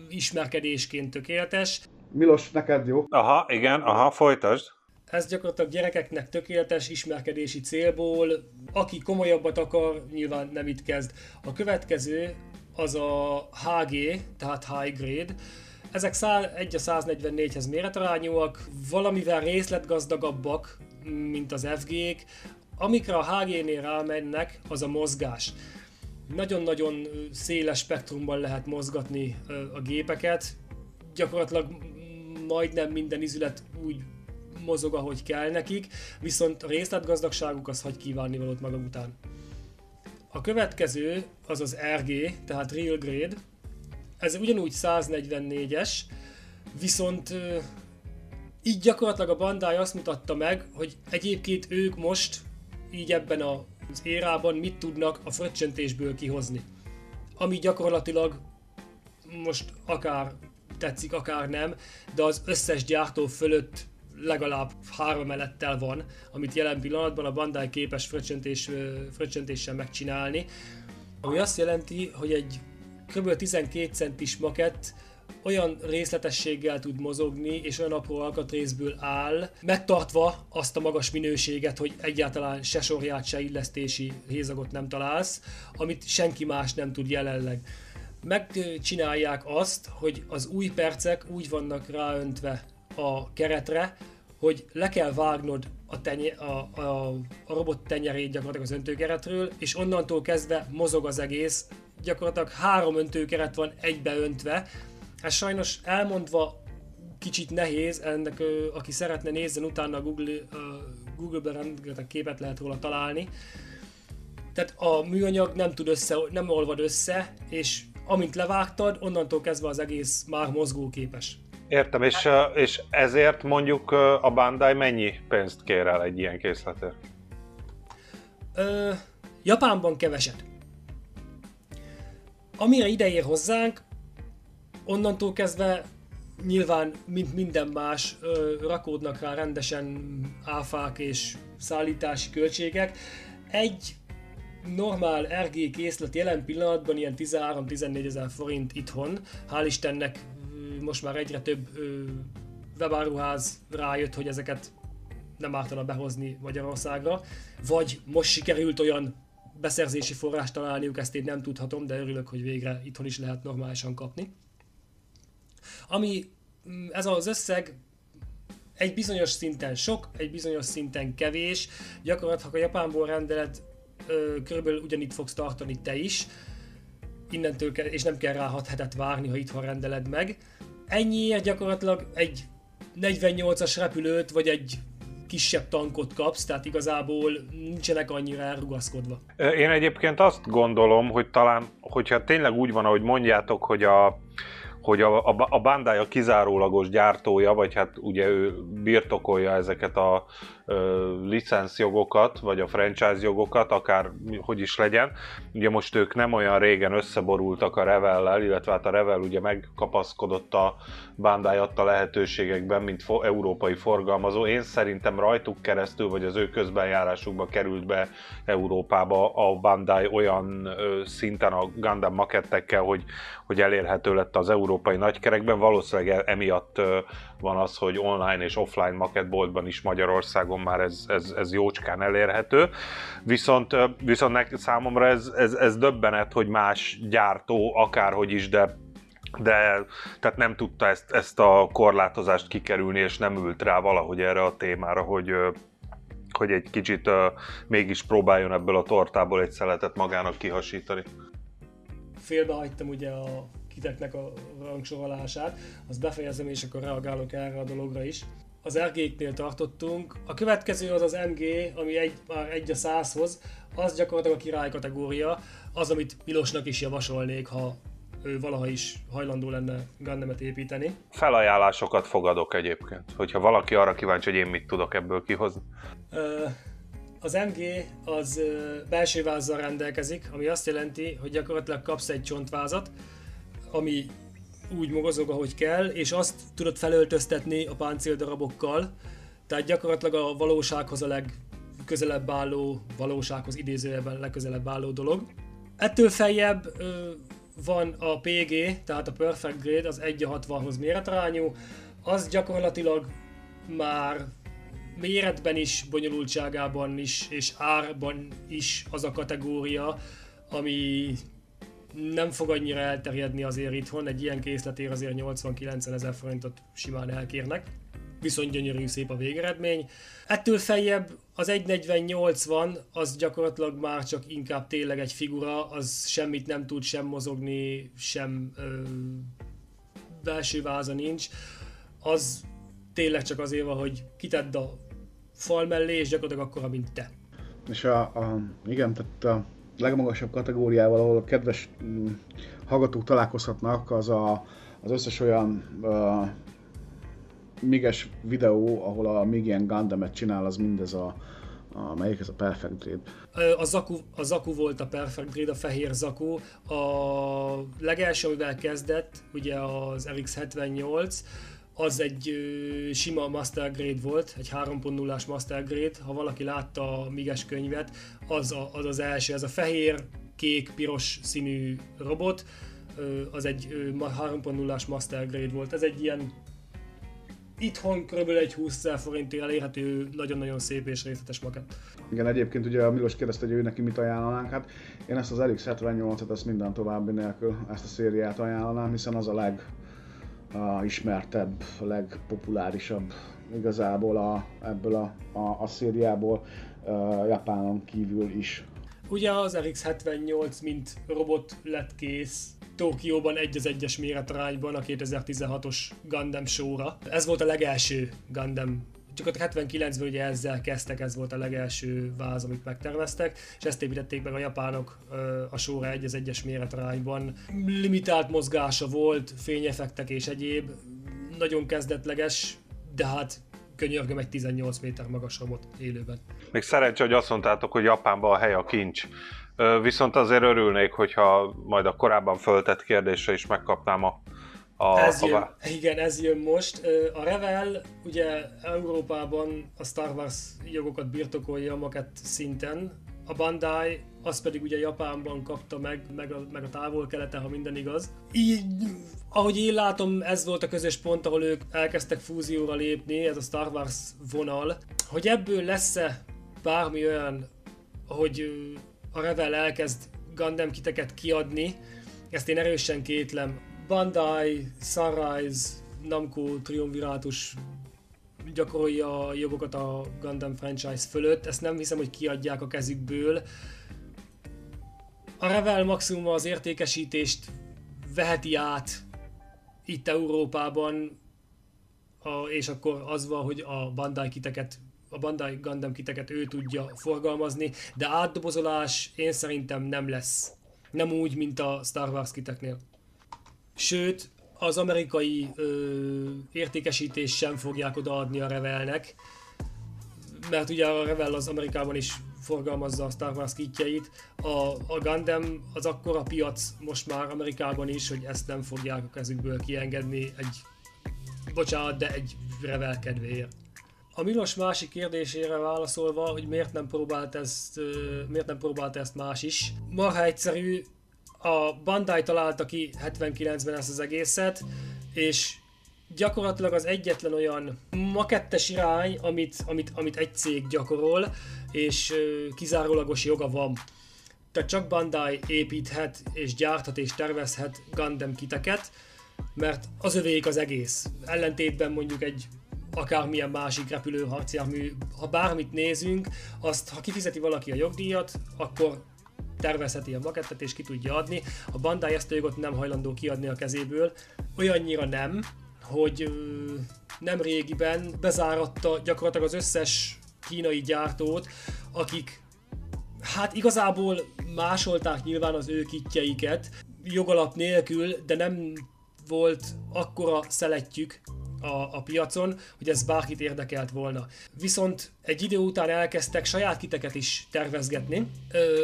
ismerkedésként tökéletes. Milos, neked jó? Aha, igen, aha, folytasd. Ez gyakorlatilag gyerekeknek tökéletes ismerkedési célból. Aki komolyabbat akar, nyilván nem itt kezd. A következő az a HG, tehát High Grade, ezek 1 a 144-hez méretarányúak, valamivel részletgazdagabbak, mint az FG-k. Amikre a HG-nél rámennek, az a mozgás. Nagyon-nagyon széles spektrumban lehet mozgatni a gépeket. Gyakorlatilag majdnem minden izület úgy mozog, ahogy kell nekik, viszont a részletgazdagságuk az hagy kívánni valót maga után. A következő az az RG, tehát Real Grade, ez ugyanúgy 144-es, viszont így gyakorlatilag a Bandai azt mutatta meg, hogy egyébként ők most így ebben az érában mit tudnak a fröccsentésből kihozni. Ami gyakorlatilag most akár tetszik, akár nem, de az összes gyártó fölött legalább három elettel van, amit jelen pillanatban a Bandai képes fröccsentés, fröccsentéssel megcsinálni. Ami azt jelenti, hogy egy kb. 12 centis makett olyan részletességgel tud mozogni, és olyan apró alkatrészből áll, megtartva azt a magas minőséget, hogy egyáltalán se sorját, se illesztési hézagot nem találsz, amit senki más nem tud jelenleg. Megcsinálják azt, hogy az új percek úgy vannak ráöntve a keretre, hogy le kell vágnod a, tenye, a, a, a robot tenyerét gyakorlatilag az öntőkeretről, és onnantól kezdve mozog az egész, gyakorlatilag három öntőkeret van egybeöntve. Ez sajnos elmondva kicsit nehéz, ennek aki szeretne nézzen utána Google, Google-ben rengeteg képet lehet róla találni. Tehát a műanyag nem tud össze, nem olvad össze, és amint levágtad, onnantól kezdve az egész már mozgóképes. Értem, és, és ezért mondjuk a Bandai mennyi pénzt kér el egy ilyen készletért? Ö, Japánban keveset. Amire ideér hozzánk, onnantól kezdve nyilván, mint minden más, rakódnak rá rendesen áfák és szállítási költségek. Egy normál RG készlet jelen pillanatban ilyen 13-14 ezer forint itthon. Hál' Istennek most már egyre több webáruház rájött, hogy ezeket nem ártana behozni Magyarországra, vagy most sikerült olyan beszerzési forrást találniuk, ezt én nem tudhatom, de örülök, hogy végre itthon is lehet normálisan kapni. Ami mm, ez az összeg egy bizonyos szinten sok, egy bizonyos szinten kevés, gyakorlatilag a Japánból rendelet körülbelül ugyanitt fogsz tartani te is, innentől kell, és nem kell rá 6 hetet várni, ha itthon rendeled meg. Ennyiért gyakorlatilag egy 48-as repülőt, vagy egy kisebb tankot kapsz, tehát igazából nincsenek annyira elrugaszkodva. Én egyébként azt gondolom, hogy talán, hogyha tényleg úgy van, ahogy mondjátok, hogy a, hogy a, a, a Bandai a kizárólagos gyártója, vagy hát ugye ő birtokolja ezeket a licenszjogokat, vagy a franchise jogokat, akár hogy is legyen. Ugye most ők nem olyan régen összeborultak a Revellel, illetve hát a Revel ugye megkapaszkodott a Bandai adta lehetőségekben, mint fo- európai forgalmazó. Én szerintem rajtuk keresztül, vagy az ő közbenjárásukba került be Európába a Bandai olyan ö, szinten a Gundam makettekkel, hogy, hogy elérhető lett az európai nagykerekben. Valószínűleg e, emiatt ö, van az, hogy online és offline makettboltban is Magyarországon már ez, ez, ez jócskán elérhető. Viszont, viszont számomra ez, ez, ez döbbenet, hogy más gyártó akárhogy is, de de tehát nem tudta ezt, ezt a korlátozást kikerülni, és nem ült rá valahogy erre a témára, hogy, hogy egy kicsit uh, mégis próbáljon ebből a tortából egy szeletet magának kihasítani. Félbehagytam ugye a kiteknek a rangsorolását, azt befejezem és akkor reagálok erre a dologra is. Az RG-knél tartottunk. A következő az az MG, ami egy, már egy a százhoz, az gyakorlatilag a király kategória, az, amit Milosnak is javasolnék, ha ő valaha is hajlandó lenne Gundamet építeni. Felajánlásokat fogadok egyébként, hogyha valaki arra kíváncsi, hogy én mit tudok ebből kihozni. Az MG az belső vázzal rendelkezik, ami azt jelenti, hogy gyakorlatilag kapsz egy csontvázat, ami úgy mozog, ahogy kell, és azt tudod felöltöztetni a páncéldarabokkal, tehát gyakorlatilag a valósághoz a legközelebb álló, valósághoz idézőjelben legközelebb álló dolog. Ettől feljebb van a PG, tehát a Perfect Grade, az 1 60-hoz méretrányú, az gyakorlatilag már méretben is, bonyolultságában is, és árban is az a kategória, ami nem fog annyira elterjedni azért itthon, egy ilyen készletér azért 80-90 ezer forintot simán elkérnek. Viszont gyönyörű szép a végeredmény. Ettől feljebb az 1.40-80 az gyakorlatilag már csak inkább tényleg egy figura, az semmit nem tud sem mozogni, sem ö, belső váza nincs. Az tényleg csak azért van, hogy kitedd a fal mellé, és gyakorlatilag akkora, mint te. És a, a igen, tehát a legmagasabb kategóriával, ahol a kedves mm, hallgatók találkozhatnak, az a, az összes olyan uh, miges videó, ahol a még ilyen Gundamet csinál, az mindez a, a melyik ez a Perfect Dread? A Zaku, a Zaku volt a Perfect Dread, a fehér Zaku. A legelső, amivel kezdett, ugye az RX78, az egy ö, sima Master Grade volt, egy 3.0-ás Master Grade. Ha valaki látta a Miges könyvet, az, a, az az első, ez a fehér, kék, piros színű robot, ö, az egy 3.0-ás Master Grade volt. Ez egy ilyen itthon kb. egy 20 ezer forintért elérhető, nagyon-nagyon szép és részletes makett. Igen, egyébként ugye a Milos kérdezte, hogy ő neki mit ajánlanánk, hát én ezt az RX78-et, ezt minden további nélkül ezt a szériát ajánlanám, hiszen az a leg, a ismertebb, a legpopulárisabb igazából a, ebből a, a, a szériából a Japánon kívül is. Ugye az RX78 mint robot lett kész Tokióban egy az egyes méretarányban a 2016-os Gundam show-ra. Ez volt a legelső Gundam csak a 79-ben ugye ezzel kezdtek, ez volt a legelső váz, amit megterveztek, és ezt építették meg a japánok a sorra egy az egyes méretrányban. Limitált mozgása volt, fényeffektek és egyéb, nagyon kezdetleges, de hát könyörgöm egy 18 méter magas robot élőben. Még szerencsé, hogy azt mondtátok, hogy Japánban a hely a kincs. Viszont azért örülnék, hogyha majd a korábban föltett kérdésre is megkapnám a a, ez jön, a... Igen, ez jön most. A Revel ugye Európában a Star Wars jogokat birtokolja makett szinten, a Bandai az pedig ugye Japánban kapta meg, meg a, meg a távol-keleten, ha minden igaz. Így, ahogy én látom, ez volt a közös pont, ahol ők elkezdtek fúzióra lépni, ez a Star Wars vonal. Hogy ebből lesz-e bármi olyan, hogy a Revel elkezd Gundam kiteket kiadni, ezt én erősen kétlem. Bandai, Sunrise, Namco triumvirátus gyakorolja a jogokat a Gundam franchise fölött, ezt nem hiszem, hogy kiadják a kezükből. A Revel maximum az értékesítést veheti át itt Európában, a, és akkor az van, hogy a Bandai kiteket a Bandai Gundam kiteket ő tudja forgalmazni, de átdobozolás én szerintem nem lesz. Nem úgy, mint a Star Wars kiteknél. Sőt, az amerikai ö, értékesítés sem fogják odaadni a Revelnek, mert ugye a Revel az Amerikában is forgalmazza a Star Wars kitjeit. A, a Gundam az akkora piac most már Amerikában is, hogy ezt nem fogják a kezükből kiengedni egy, bocsánat, de egy Revel kedvéért. A Milos másik kérdésére válaszolva, hogy miért nem próbált ezt, miért nem próbált ezt más is. Marha egyszerű, a Bandai találta ki 79-ben ezt az egészet, és gyakorlatilag az egyetlen olyan makettes irány, amit, amit, amit egy cég gyakorol, és kizárólagos joga van. Tehát csak Bandai építhet, és gyárthat, és tervezhet Gundam kiteket, mert az övék az egész. Ellentétben mondjuk egy akármilyen másik repülő harcjármű, ha bármit nézünk, azt ha kifizeti valaki a jogdíjat, akkor tervezheti a makettet és ki tudja adni. A Bandai ezt a jogot nem hajlandó kiadni a kezéből, olyannyira nem, hogy nem régiben bezáratta gyakorlatilag az összes kínai gyártót, akik hát igazából másolták nyilván az ő kitjeiket jogalap nélkül, de nem volt akkora szeletjük a, a piacon, hogy ez bárkit érdekelt volna. Viszont egy idő után elkezdtek saját kiteket is tervezgetni.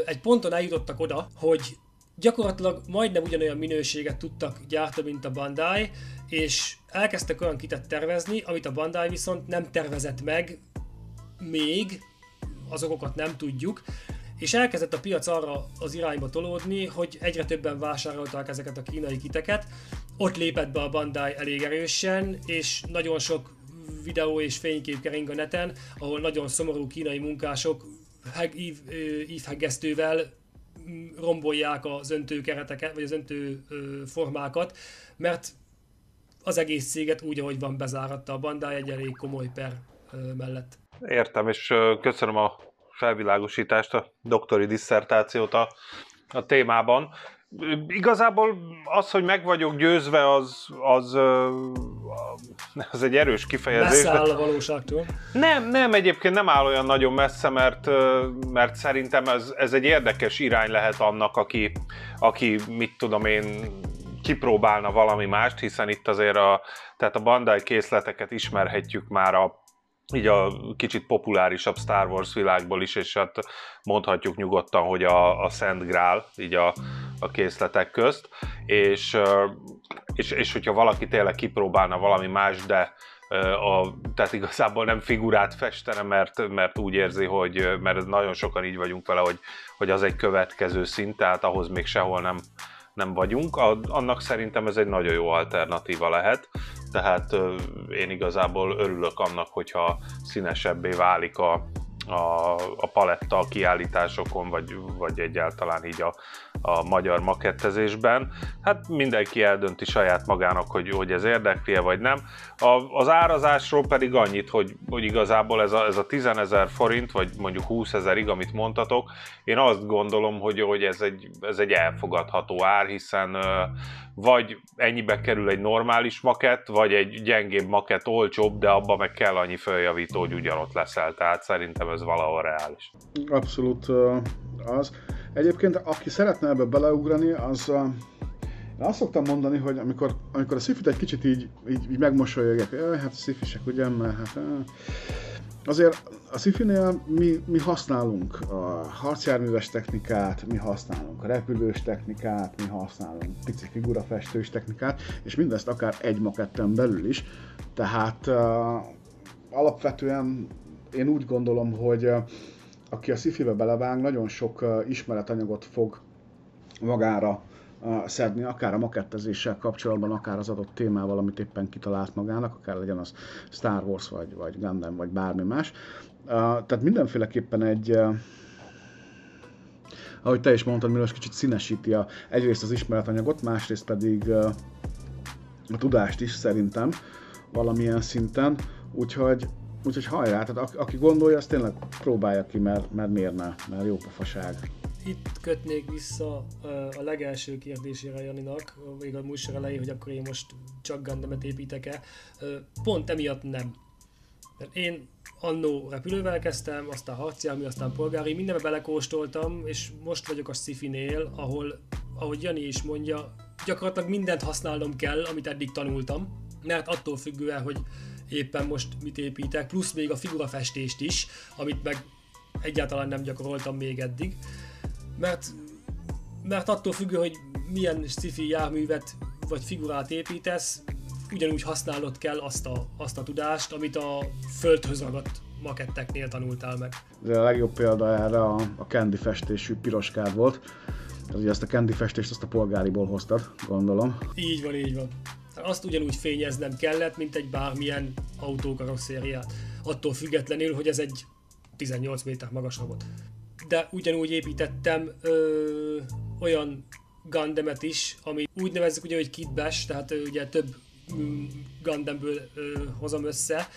Egy ponton eljutottak oda, hogy gyakorlatilag majdnem ugyanolyan minőséget tudtak gyártani, mint a Bandai, és elkezdtek olyan kitet tervezni, amit a Bandai viszont nem tervezett meg még, az okokat nem tudjuk, és elkezdett a piac arra az irányba tolódni, hogy egyre többen vásárolták ezeket a kínai kiteket. Ott lépett be a Bandai elég erősen, és nagyon sok videó és fénykép kering a neten, ahol nagyon szomorú kínai munkások heg, ív, ívheggesztővel rombolják az öntőkereteket, vagy az öntő formákat, mert az egész céget úgy, ahogy van bezáratta a Bandai egy elég komoly per mellett. Értem, és köszönöm a felvilágosítást, a doktori disszertációt a, a témában. Igazából az, hogy meg vagyok győzve, az, az, az egy erős kifejezés. Messze áll a valóságtól. Nem, nem, egyébként nem áll olyan nagyon messze, mert, mert szerintem ez, ez egy érdekes irány lehet annak, aki, aki mit tudom én, kipróbálna valami mást, hiszen itt azért a, tehát a Bandai készleteket ismerhetjük már a így a kicsit populárisabb Star Wars világból is, és hát mondhatjuk nyugodtan, hogy a, a Szent Grál, így a, a készletek közt, és, és, és hogyha valaki tényleg kipróbálna valami más, de a, tehát igazából nem figurát festene, mert, mert úgy érzi, hogy mert nagyon sokan így vagyunk vele, hogy, hogy az egy következő szint, tehát ahhoz még sehol nem, nem vagyunk, annak szerintem ez egy nagyon jó alternatíva lehet, tehát én igazából örülök annak, hogyha színesebbé válik a, a, a paletta kiállításokon, vagy, vagy egyáltalán így a, a magyar makettezésben. Hát mindenki eldönti saját magának, hogy, hogy ez érdekli vagy nem. A, az árazásról pedig annyit, hogy, hogy igazából ez a, ez a 10 ezer forint, vagy mondjuk 20 ezerig, amit mondtatok, én azt gondolom, hogy, hogy ez, egy, ez egy elfogadható ár, hiszen vagy ennyibe kerül egy normális makett, vagy egy gyengébb makett olcsóbb, de abban meg kell annyi följavító, hogy ugyanott leszel, tehát szerintem ez valahol reális. Abszolút az. Egyébként, aki szeretne ebbe beleugrani, az én azt szoktam mondani, hogy amikor, amikor a szifit egy kicsit így, így, így megmosolyogják, hát szifisek, ugye, mert hát... Azért a szifinél mi, mi használunk a harcjárműves technikát, mi használunk a repülős technikát, mi használunk pici figurafestős technikát, és mindezt akár egy maketten belül is. Tehát uh, alapvetően én úgy gondolom, hogy uh, aki a szifibe belevág, nagyon sok uh, ismeretanyagot fog magára szedni, akár a makettezéssel kapcsolatban, akár az adott témával, amit éppen kitalált magának, akár legyen az Star Wars, vagy, vagy Gundam, vagy bármi más. Tehát mindenféleképpen egy, ahogy te is mondtad, Milos kicsit színesíti a, egyrészt az ismeretanyagot, másrészt pedig a tudást is szerintem valamilyen szinten, úgyhogy Úgyhogy hajrá, tehát aki gondolja, azt tényleg próbálja ki, mert, mert miért ne, mert jó pofaság. Itt kötnék vissza a legelső kérdésére Janinak, még a műsor elején, hogy akkor én most csak Gundamet építek-e. Pont emiatt nem. Mert én annó repülővel kezdtem, aztán harciálmű, aztán polgári, mindenbe belekóstoltam, és most vagyok a Szifinél, ahol, ahogy Jani is mondja, gyakorlatilag mindent használnom kell, amit eddig tanultam, mert attól függően, hogy éppen most mit építek, plusz még a figurafestést is, amit meg egyáltalán nem gyakoroltam még eddig, mert, mert attól függő, hogy milyen sci-fi járművet vagy figurát építesz, ugyanúgy használnod kell azt a, azt a tudást, amit a földhöz ragadt maketteknél tanultál meg. Ez a legjobb példa erre a, a candy festésű piroskád volt. Tehát ugye ezt a candy festést azt a polgáriból hoztad, gondolom. Így van, így van azt ugyanúgy fényeznem kellett, mint egy bármilyen autókarosszériát. Attól függetlenül, hogy ez egy 18 méter magas robot. De ugyanúgy építettem ö, olyan Gundamet is, ami úgy nevezzük ugye, hogy kit bash, tehát ugye több mm, Gundamből ö, hozom össze,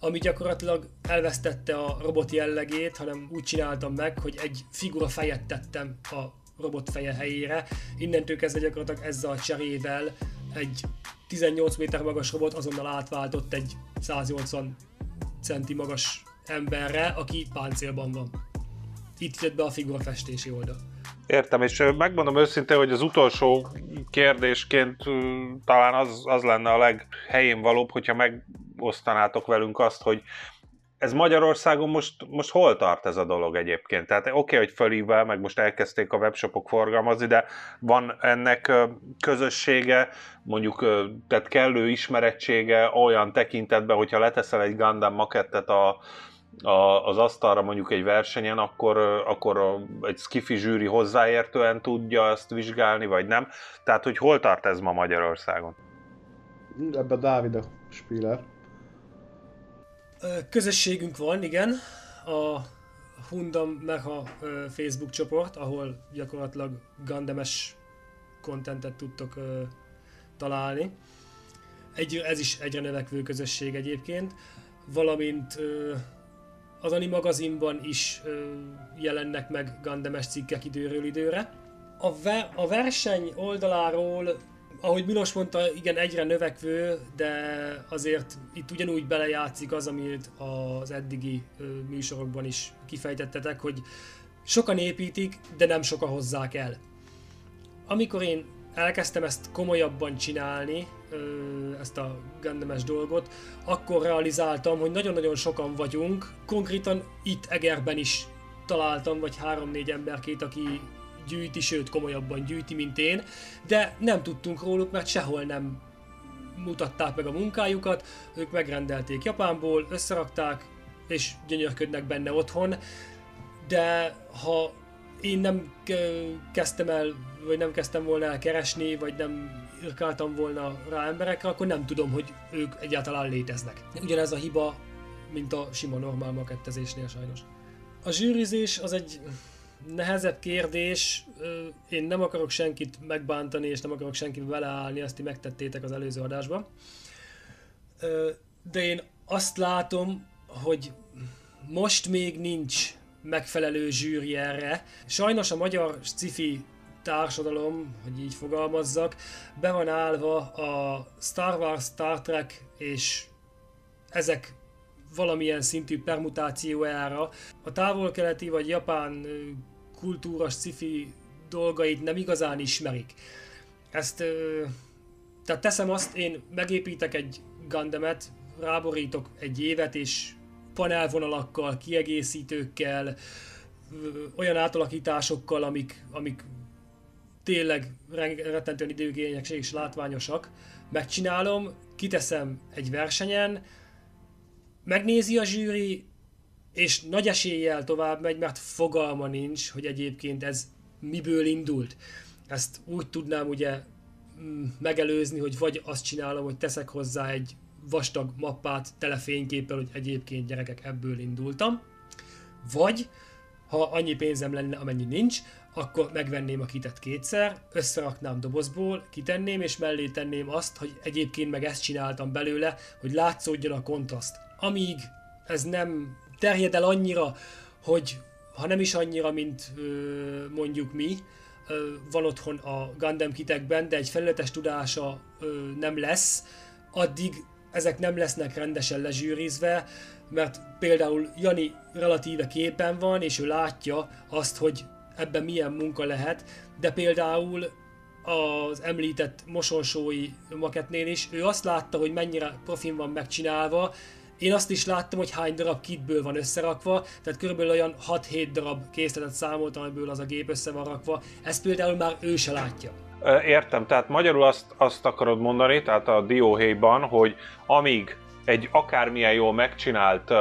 ami gyakorlatilag elvesztette a robot jellegét, hanem úgy csináltam meg, hogy egy figura fejet tettem a robot feje helyére. Innentől kezdve gyakorlatilag ezzel a cserével egy 18 méter magas robot azonnal átváltott egy 180 centi magas emberre, aki páncélban van. Itt jött be a figura festési oldal. Értem, és megmondom őszintén, hogy az utolsó kérdésként talán az, az lenne a leghelyén valóbb, hogyha megosztanátok velünk azt, hogy ez Magyarországon most, most hol tart ez a dolog egyébként? Tehát oké, okay, hogy fölível, meg most elkezdték a webshopok forgalmazni, de van ennek közössége, mondjuk tehát kellő ismerettsége olyan tekintetben, hogyha leteszel egy Gundam makettet a, a, az asztalra mondjuk egy versenyen, akkor, akkor egy skifi zsűri hozzáértően tudja ezt vizsgálni, vagy nem. Tehát, hogy hol tart ez ma Magyarországon? Ebbe Dávid a Spiller. Közösségünk van, igen. A Hundam Mecha Facebook csoport, ahol gyakorlatilag gandemes kontentet tudtok találni. Egy, ez is egyre növekvő közösség egyébként, valamint az Ani magazinban is jelennek meg gandemes cikkek időről időre. A, ve- a verseny oldaláról ahogy Milos mondta, igen, egyre növekvő, de azért itt ugyanúgy belejátszik az, amit az eddigi műsorokban is kifejtettetek, hogy sokan építik, de nem sokan hozzák el. Amikor én elkezdtem ezt komolyabban csinálni, ezt a Gundames dolgot, akkor realizáltam, hogy nagyon-nagyon sokan vagyunk. Konkrétan itt Egerben is találtam, vagy három-négy emberkét, aki gyűjti, sőt komolyabban gyűjti, mint én, de nem tudtunk róluk, mert sehol nem mutatták meg a munkájukat, ők megrendelték Japánból, összerakták, és gyönyörködnek benne otthon, de ha én nem kezdtem el, vagy nem kezdtem volna el keresni, vagy nem irkáltam volna rá emberekre, akkor nem tudom, hogy ők egyáltalán léteznek. Ugyanez a hiba, mint a sima normál makettezésnél sajnos. A zsűrizés az egy nehezebb kérdés, én nem akarok senkit megbántani, és nem akarok senkit beleállni, azt ti megtettétek az előző adásban. De én azt látom, hogy most még nincs megfelelő zsűri erre. Sajnos a magyar sci társadalom, hogy így fogalmazzak, be van állva a Star Wars, Star Trek és ezek valamilyen szintű permutációjára. A távol-keleti vagy japán kultúra, sci dolgait nem igazán ismerik. Ezt, tehát teszem azt, én megépítek egy Gundamet, ráborítok egy évet, és panelvonalakkal, kiegészítőkkel, olyan átalakításokkal, amik, amik tényleg rettentően időgények és látványosak, megcsinálom, kiteszem egy versenyen, megnézi a zsűri, és nagy eséllyel tovább megy, mert fogalma nincs, hogy egyébként ez miből indult. Ezt úgy tudnám ugye mm, megelőzni, hogy vagy azt csinálom, hogy teszek hozzá egy vastag mappát telefényképpel, hogy egyébként gyerekek ebből indultam, vagy ha annyi pénzem lenne, amennyi nincs, akkor megvenném a kitet kétszer, összeraknám dobozból, kitenném, és mellé tenném azt, hogy egyébként meg ezt csináltam belőle, hogy látszódjon a kontraszt. Amíg ez nem terjed el annyira, hogy ha nem is annyira, mint ö, mondjuk mi, ö, van otthon a Gundam kitekben, de egy felületes tudása ö, nem lesz, addig ezek nem lesznek rendesen lezsűrizve, mert például Jani relatíve képen van, és ő látja azt, hogy ebben milyen munka lehet, de például az említett mosonsói maketnél is, ő azt látta, hogy mennyire profin van megcsinálva, én azt is láttam, hogy hány darab kitből van összerakva, tehát körülbelül olyan 6-7 darab készletet számoltam, amiből az a gép össze van rakva. Ezt például már ő se látja. Értem, tehát magyarul azt, azt akarod mondani, tehát a dióhéjban, hogy amíg egy akármilyen jól megcsinált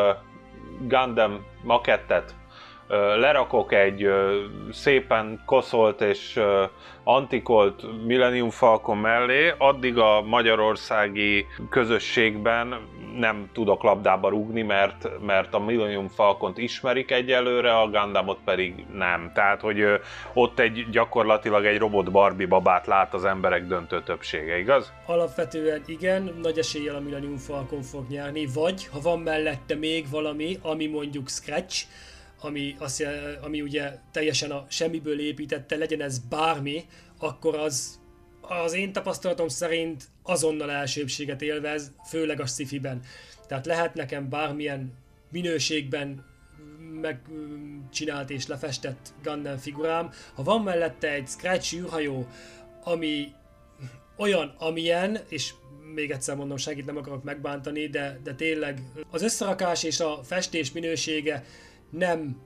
Gundam makettet lerakok egy szépen koszolt és antikolt Millennium Falcon mellé, addig a magyarországi közösségben nem tudok labdába rúgni, mert, mert a Millennium Falcont ismerik egyelőre, a Gundamot pedig nem. Tehát, hogy ott egy gyakorlatilag egy robot Barbie babát lát az emberek döntő többsége, igaz? Alapvetően igen, nagy eséllyel a Millennium Falcon fog nyerni, vagy ha van mellette még valami, ami mondjuk Scratch, ami, azt, ami ugye teljesen a semmiből építette, legyen ez bármi, akkor az az én tapasztalatom szerint azonnal elsőbséget élvez, főleg a sci Tehát lehet nekem bármilyen minőségben megcsinált és lefestett Gundam figurám, ha van mellette egy Scratch űrhajó, ami olyan, amilyen, és még egyszer mondom, segít nem akarok megbántani, de, de tényleg az összerakás és a festés minősége nem,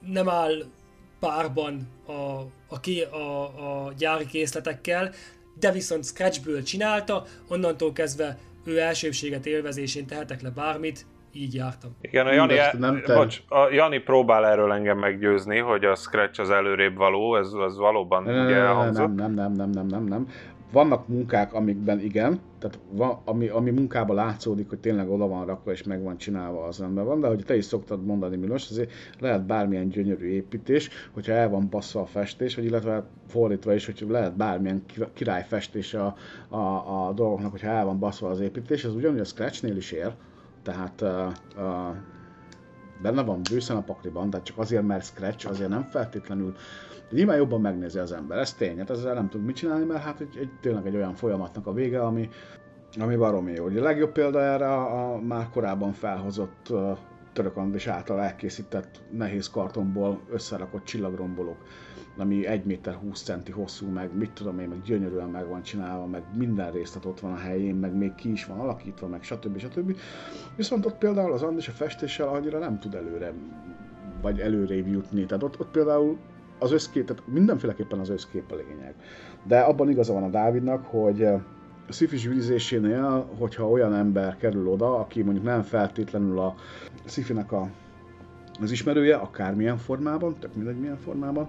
nem áll párban a, a, a, a gyári készletekkel, de viszont Scratchből csinálta, onnantól kezdve ő elsőbséget élvezésén tehetek le bármit, így jártam. Igen, a Jani, nem bocs, a Jani próbál erről engem meggyőzni, hogy a Scratch az előrébb való, ez az valóban nem, ugye elhangzott. Nem, nem, nem, nem, nem, nem vannak munkák, amikben igen, tehát van, ami, ami munkában látszódik, hogy tényleg oda van rakva és meg van csinálva, az rendben van, de hogy te is szoktad mondani, Milos, azért lehet bármilyen gyönyörű építés, hogyha el van basszva a festés, vagy illetve fordítva is, hogy lehet bármilyen király festés a, a, a dolgoknak, hogyha el van basszva az építés, ez ugyanúgy a Scratchnél is ér, tehát uh, uh, benne van bőszen a pakliban, de csak azért, mert Scratch, azért nem feltétlenül Nyilván jobban megnézi az ember, ez tény, hát ezzel nem tudunk mit csinálni, mert hát egy, egy, tényleg egy olyan folyamatnak a vége, ami, ami baromi jó. Ugye a legjobb példa erre a, a már korábban felhozott uh, török Andris által elkészített nehéz kartonból összerakott csillagrombolók, ami 1 méter 20 centi hosszú, meg mit tudom én, meg gyönyörűen meg van csinálva, meg minden részlet ott van a helyén, meg még ki is van alakítva, meg stb. stb. Viszont ott például az Andris a festéssel annyira nem tud előre, vagy előrébb jutni. Tehát ott, ott például az összkép, tehát mindenféleképpen az összkép a lényeg. De abban igaza van a Dávidnak, hogy eh, a szifis vízésénél, hogyha olyan ember kerül oda, aki mondjuk nem feltétlenül a szifinek a, az ismerője, akármilyen formában, tök mindegy milyen formában,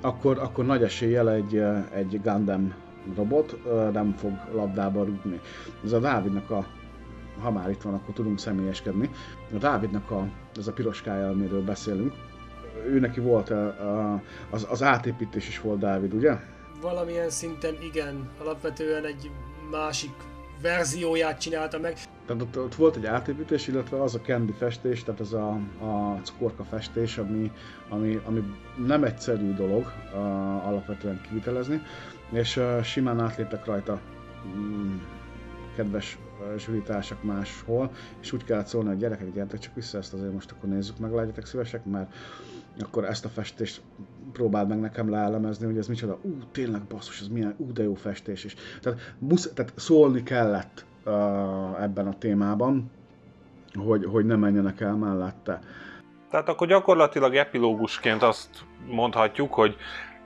akkor, akkor nagy eséllyel egy, eh, egy Gundam robot eh, nem fog labdába rúgni. Ez a Dávidnak a ha már itt van, akkor tudunk személyeskedni. A Dávidnak a, ez a piroskája, amiről beszélünk, ő neki volt a, a, az, az átépítés is volt Dávid, ugye? Valamilyen szinten igen, alapvetően egy másik verzióját csinálta meg. Tehát ott, ott volt egy átépítés, illetve az a candy festés, tehát az a, a cukorka festés, ami, ami, ami nem egyszerű dolog uh, alapvetően kivitelezni, és uh, simán átléptek rajta um, kedves zsűritársak máshol, és úgy kellett szólni, hogy gyerekek, gyertek csak vissza, ezt azért most akkor nézzük meg, legyetek szívesek, mert akkor ezt a festést próbáld meg nekem leelemezni, hogy ez micsoda, ú, tényleg basszus, ez milyen, ú, de jó festés is. Tehát, musz, tehát szólni kellett uh, ebben a témában, hogy, hogy ne menjenek el mellette. Tehát akkor gyakorlatilag epilógusként azt mondhatjuk, hogy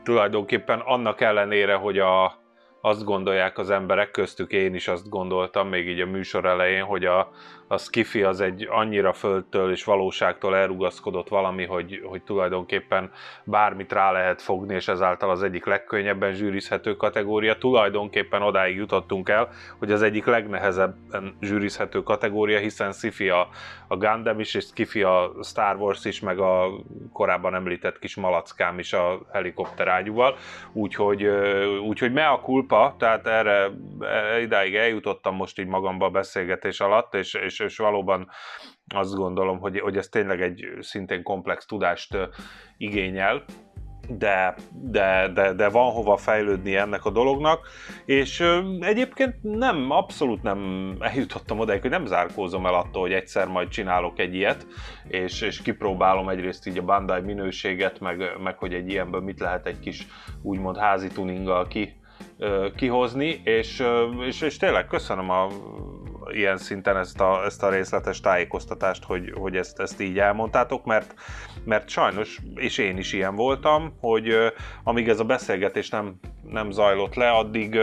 tulajdonképpen annak ellenére, hogy a, azt gondolják az emberek, köztük én is azt gondoltam, még így a műsor elején, hogy a, a skifi az egy annyira földtől és valóságtól elrugaszkodott valami, hogy, hogy tulajdonképpen bármit rá lehet fogni, és ezáltal az egyik legkönnyebben zsűrizhető kategória. Tulajdonképpen odáig jutottunk el, hogy az egyik legnehezebben zsűrizhető kategória, hiszen sci a, a Gundam is, és skifi a Star Wars is, meg a korábban említett kis malackám is a helikopter ágyúval. Úgyhogy, úgyhogy me a kulpa, tehát erre, erre idáig eljutottam most így magamba a beszélgetés alatt, és, és és valóban azt gondolom, hogy, hogy ez tényleg egy szintén komplex tudást igényel, de, de, de, de van hova fejlődni ennek a dolognak, és egyébként nem, abszolút nem eljutottam oda, hogy nem zárkózom el attól, hogy egyszer majd csinálok egy ilyet, és, és kipróbálom egyrészt így a Bandai minőséget, meg, meg hogy egy ilyenből mit lehet egy kis úgymond házi tuninggal ki, kihozni, és, és, és tényleg köszönöm a ilyen szinten ezt a, ezt a részletes tájékoztatást, hogy, hogy ezt, ezt így elmondtátok, mert, mert sajnos, és én is ilyen voltam, hogy amíg ez a beszélgetés nem, nem zajlott le, addig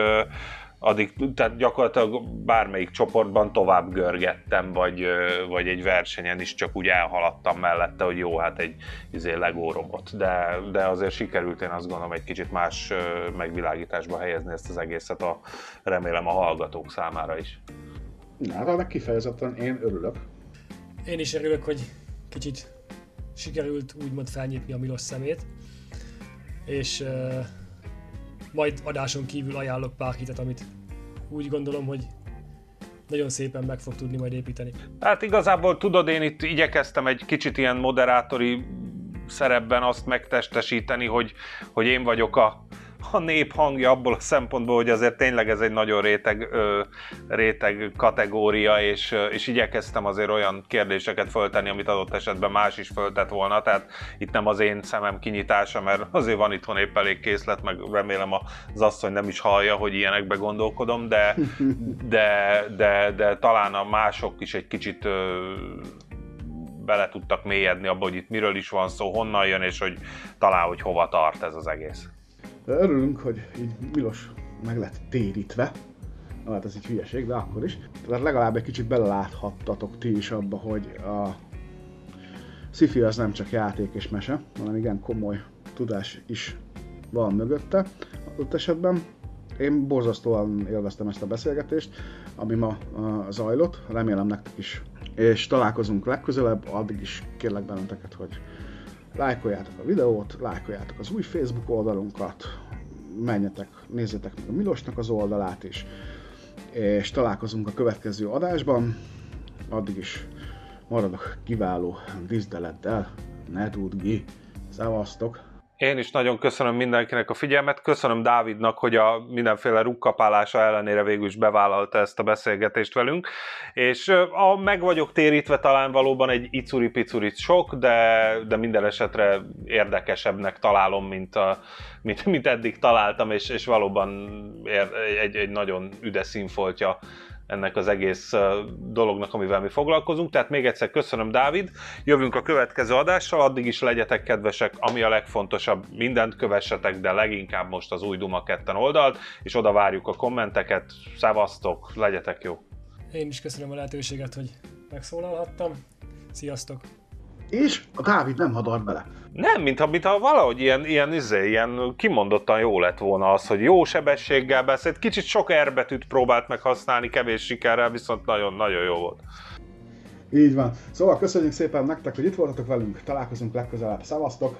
addig, tehát gyakorlatilag bármelyik csoportban tovább görgettem, vagy, vagy egy versenyen is csak úgy elhaladtam mellette, hogy jó, hát egy izé Lego robot. De, de azért sikerült én azt gondolom egy kicsit más megvilágításba helyezni ezt az egészet, a, remélem a hallgatók számára is. Hát annak kifejezetten én örülök. Én is örülök, hogy kicsit sikerült úgymond felnyitni a Milos szemét, és uh, majd adáson kívül ajánlok pár hitet, amit úgy gondolom, hogy nagyon szépen meg fog tudni majd építeni. Hát igazából tudod, én itt igyekeztem egy kicsit ilyen moderátori szerepben azt megtestesíteni, hogy, hogy én vagyok a, a nép hangja abból a szempontból, hogy azért tényleg ez egy nagyon réteg, ö, réteg kategória, és, és igyekeztem azért olyan kérdéseket föltenni, amit adott esetben más is föltett volna, tehát itt nem az én szemem kinyitása, mert azért van itthon épp elég készlet, meg remélem az asszony nem is hallja, hogy ilyenekbe gondolkodom, de, de, de, de talán a mások is egy kicsit ö, bele tudtak mélyedni abba, hogy itt miről is van szó, honnan jön, és hogy talán, hogy hova tart ez az egész. Örülünk, hogy így Milos meg lett térítve. Hát ez egy hülyeség, de akkor is. Tehát legalább egy kicsit beleláthattatok ti is abba, hogy a sci az nem csak játék és mese, hanem igen komoly tudás is van mögötte. Ott esetben én borzasztóan élveztem ezt a beszélgetést, ami ma uh, zajlott, remélem nektek is. És találkozunk legközelebb, addig is kérlek benneteket, hogy lájkoljátok a videót, lájkoljátok az új Facebook oldalunkat, menjetek, nézzétek meg a Milosnak az oldalát is, és találkozunk a következő adásban. Addig is maradok kiváló díszdelettel, ne tudgi, szevasztok! Én is nagyon köszönöm mindenkinek a figyelmet, köszönöm Dávidnak, hogy a mindenféle rukkapálása ellenére végül is bevállalta ezt a beszélgetést velünk, és a meg vagyok térítve talán valóban egy icuri-picurit sok, de, de minden esetre érdekesebbnek találom, mint, a, mint, mint eddig találtam, és, és valóban ér, egy, egy nagyon üde színfoltja ennek az egész dolognak, amivel mi foglalkozunk. Tehát még egyszer köszönöm, Dávid. Jövünk a következő adással, addig is legyetek kedvesek, ami a legfontosabb, mindent kövessetek, de leginkább most az új Duma 2 oldalt, és oda várjuk a kommenteket. Szevasztok, legyetek jó! Én is köszönöm a lehetőséget, hogy megszólalhattam. Sziasztok! És a Dávid nem hadar bele. Nem, mintha, mintha valahogy ilyen, ilyen, izé, ilyen kimondottan jó lett volna az, hogy jó sebességgel beszélt, kicsit sok erbetűt próbált meg használni, kevés sikerrel, viszont nagyon-nagyon jó volt. Így van. Szóval köszönjük szépen nektek, hogy itt voltatok velünk, találkozunk legközelebb. Szevasztok!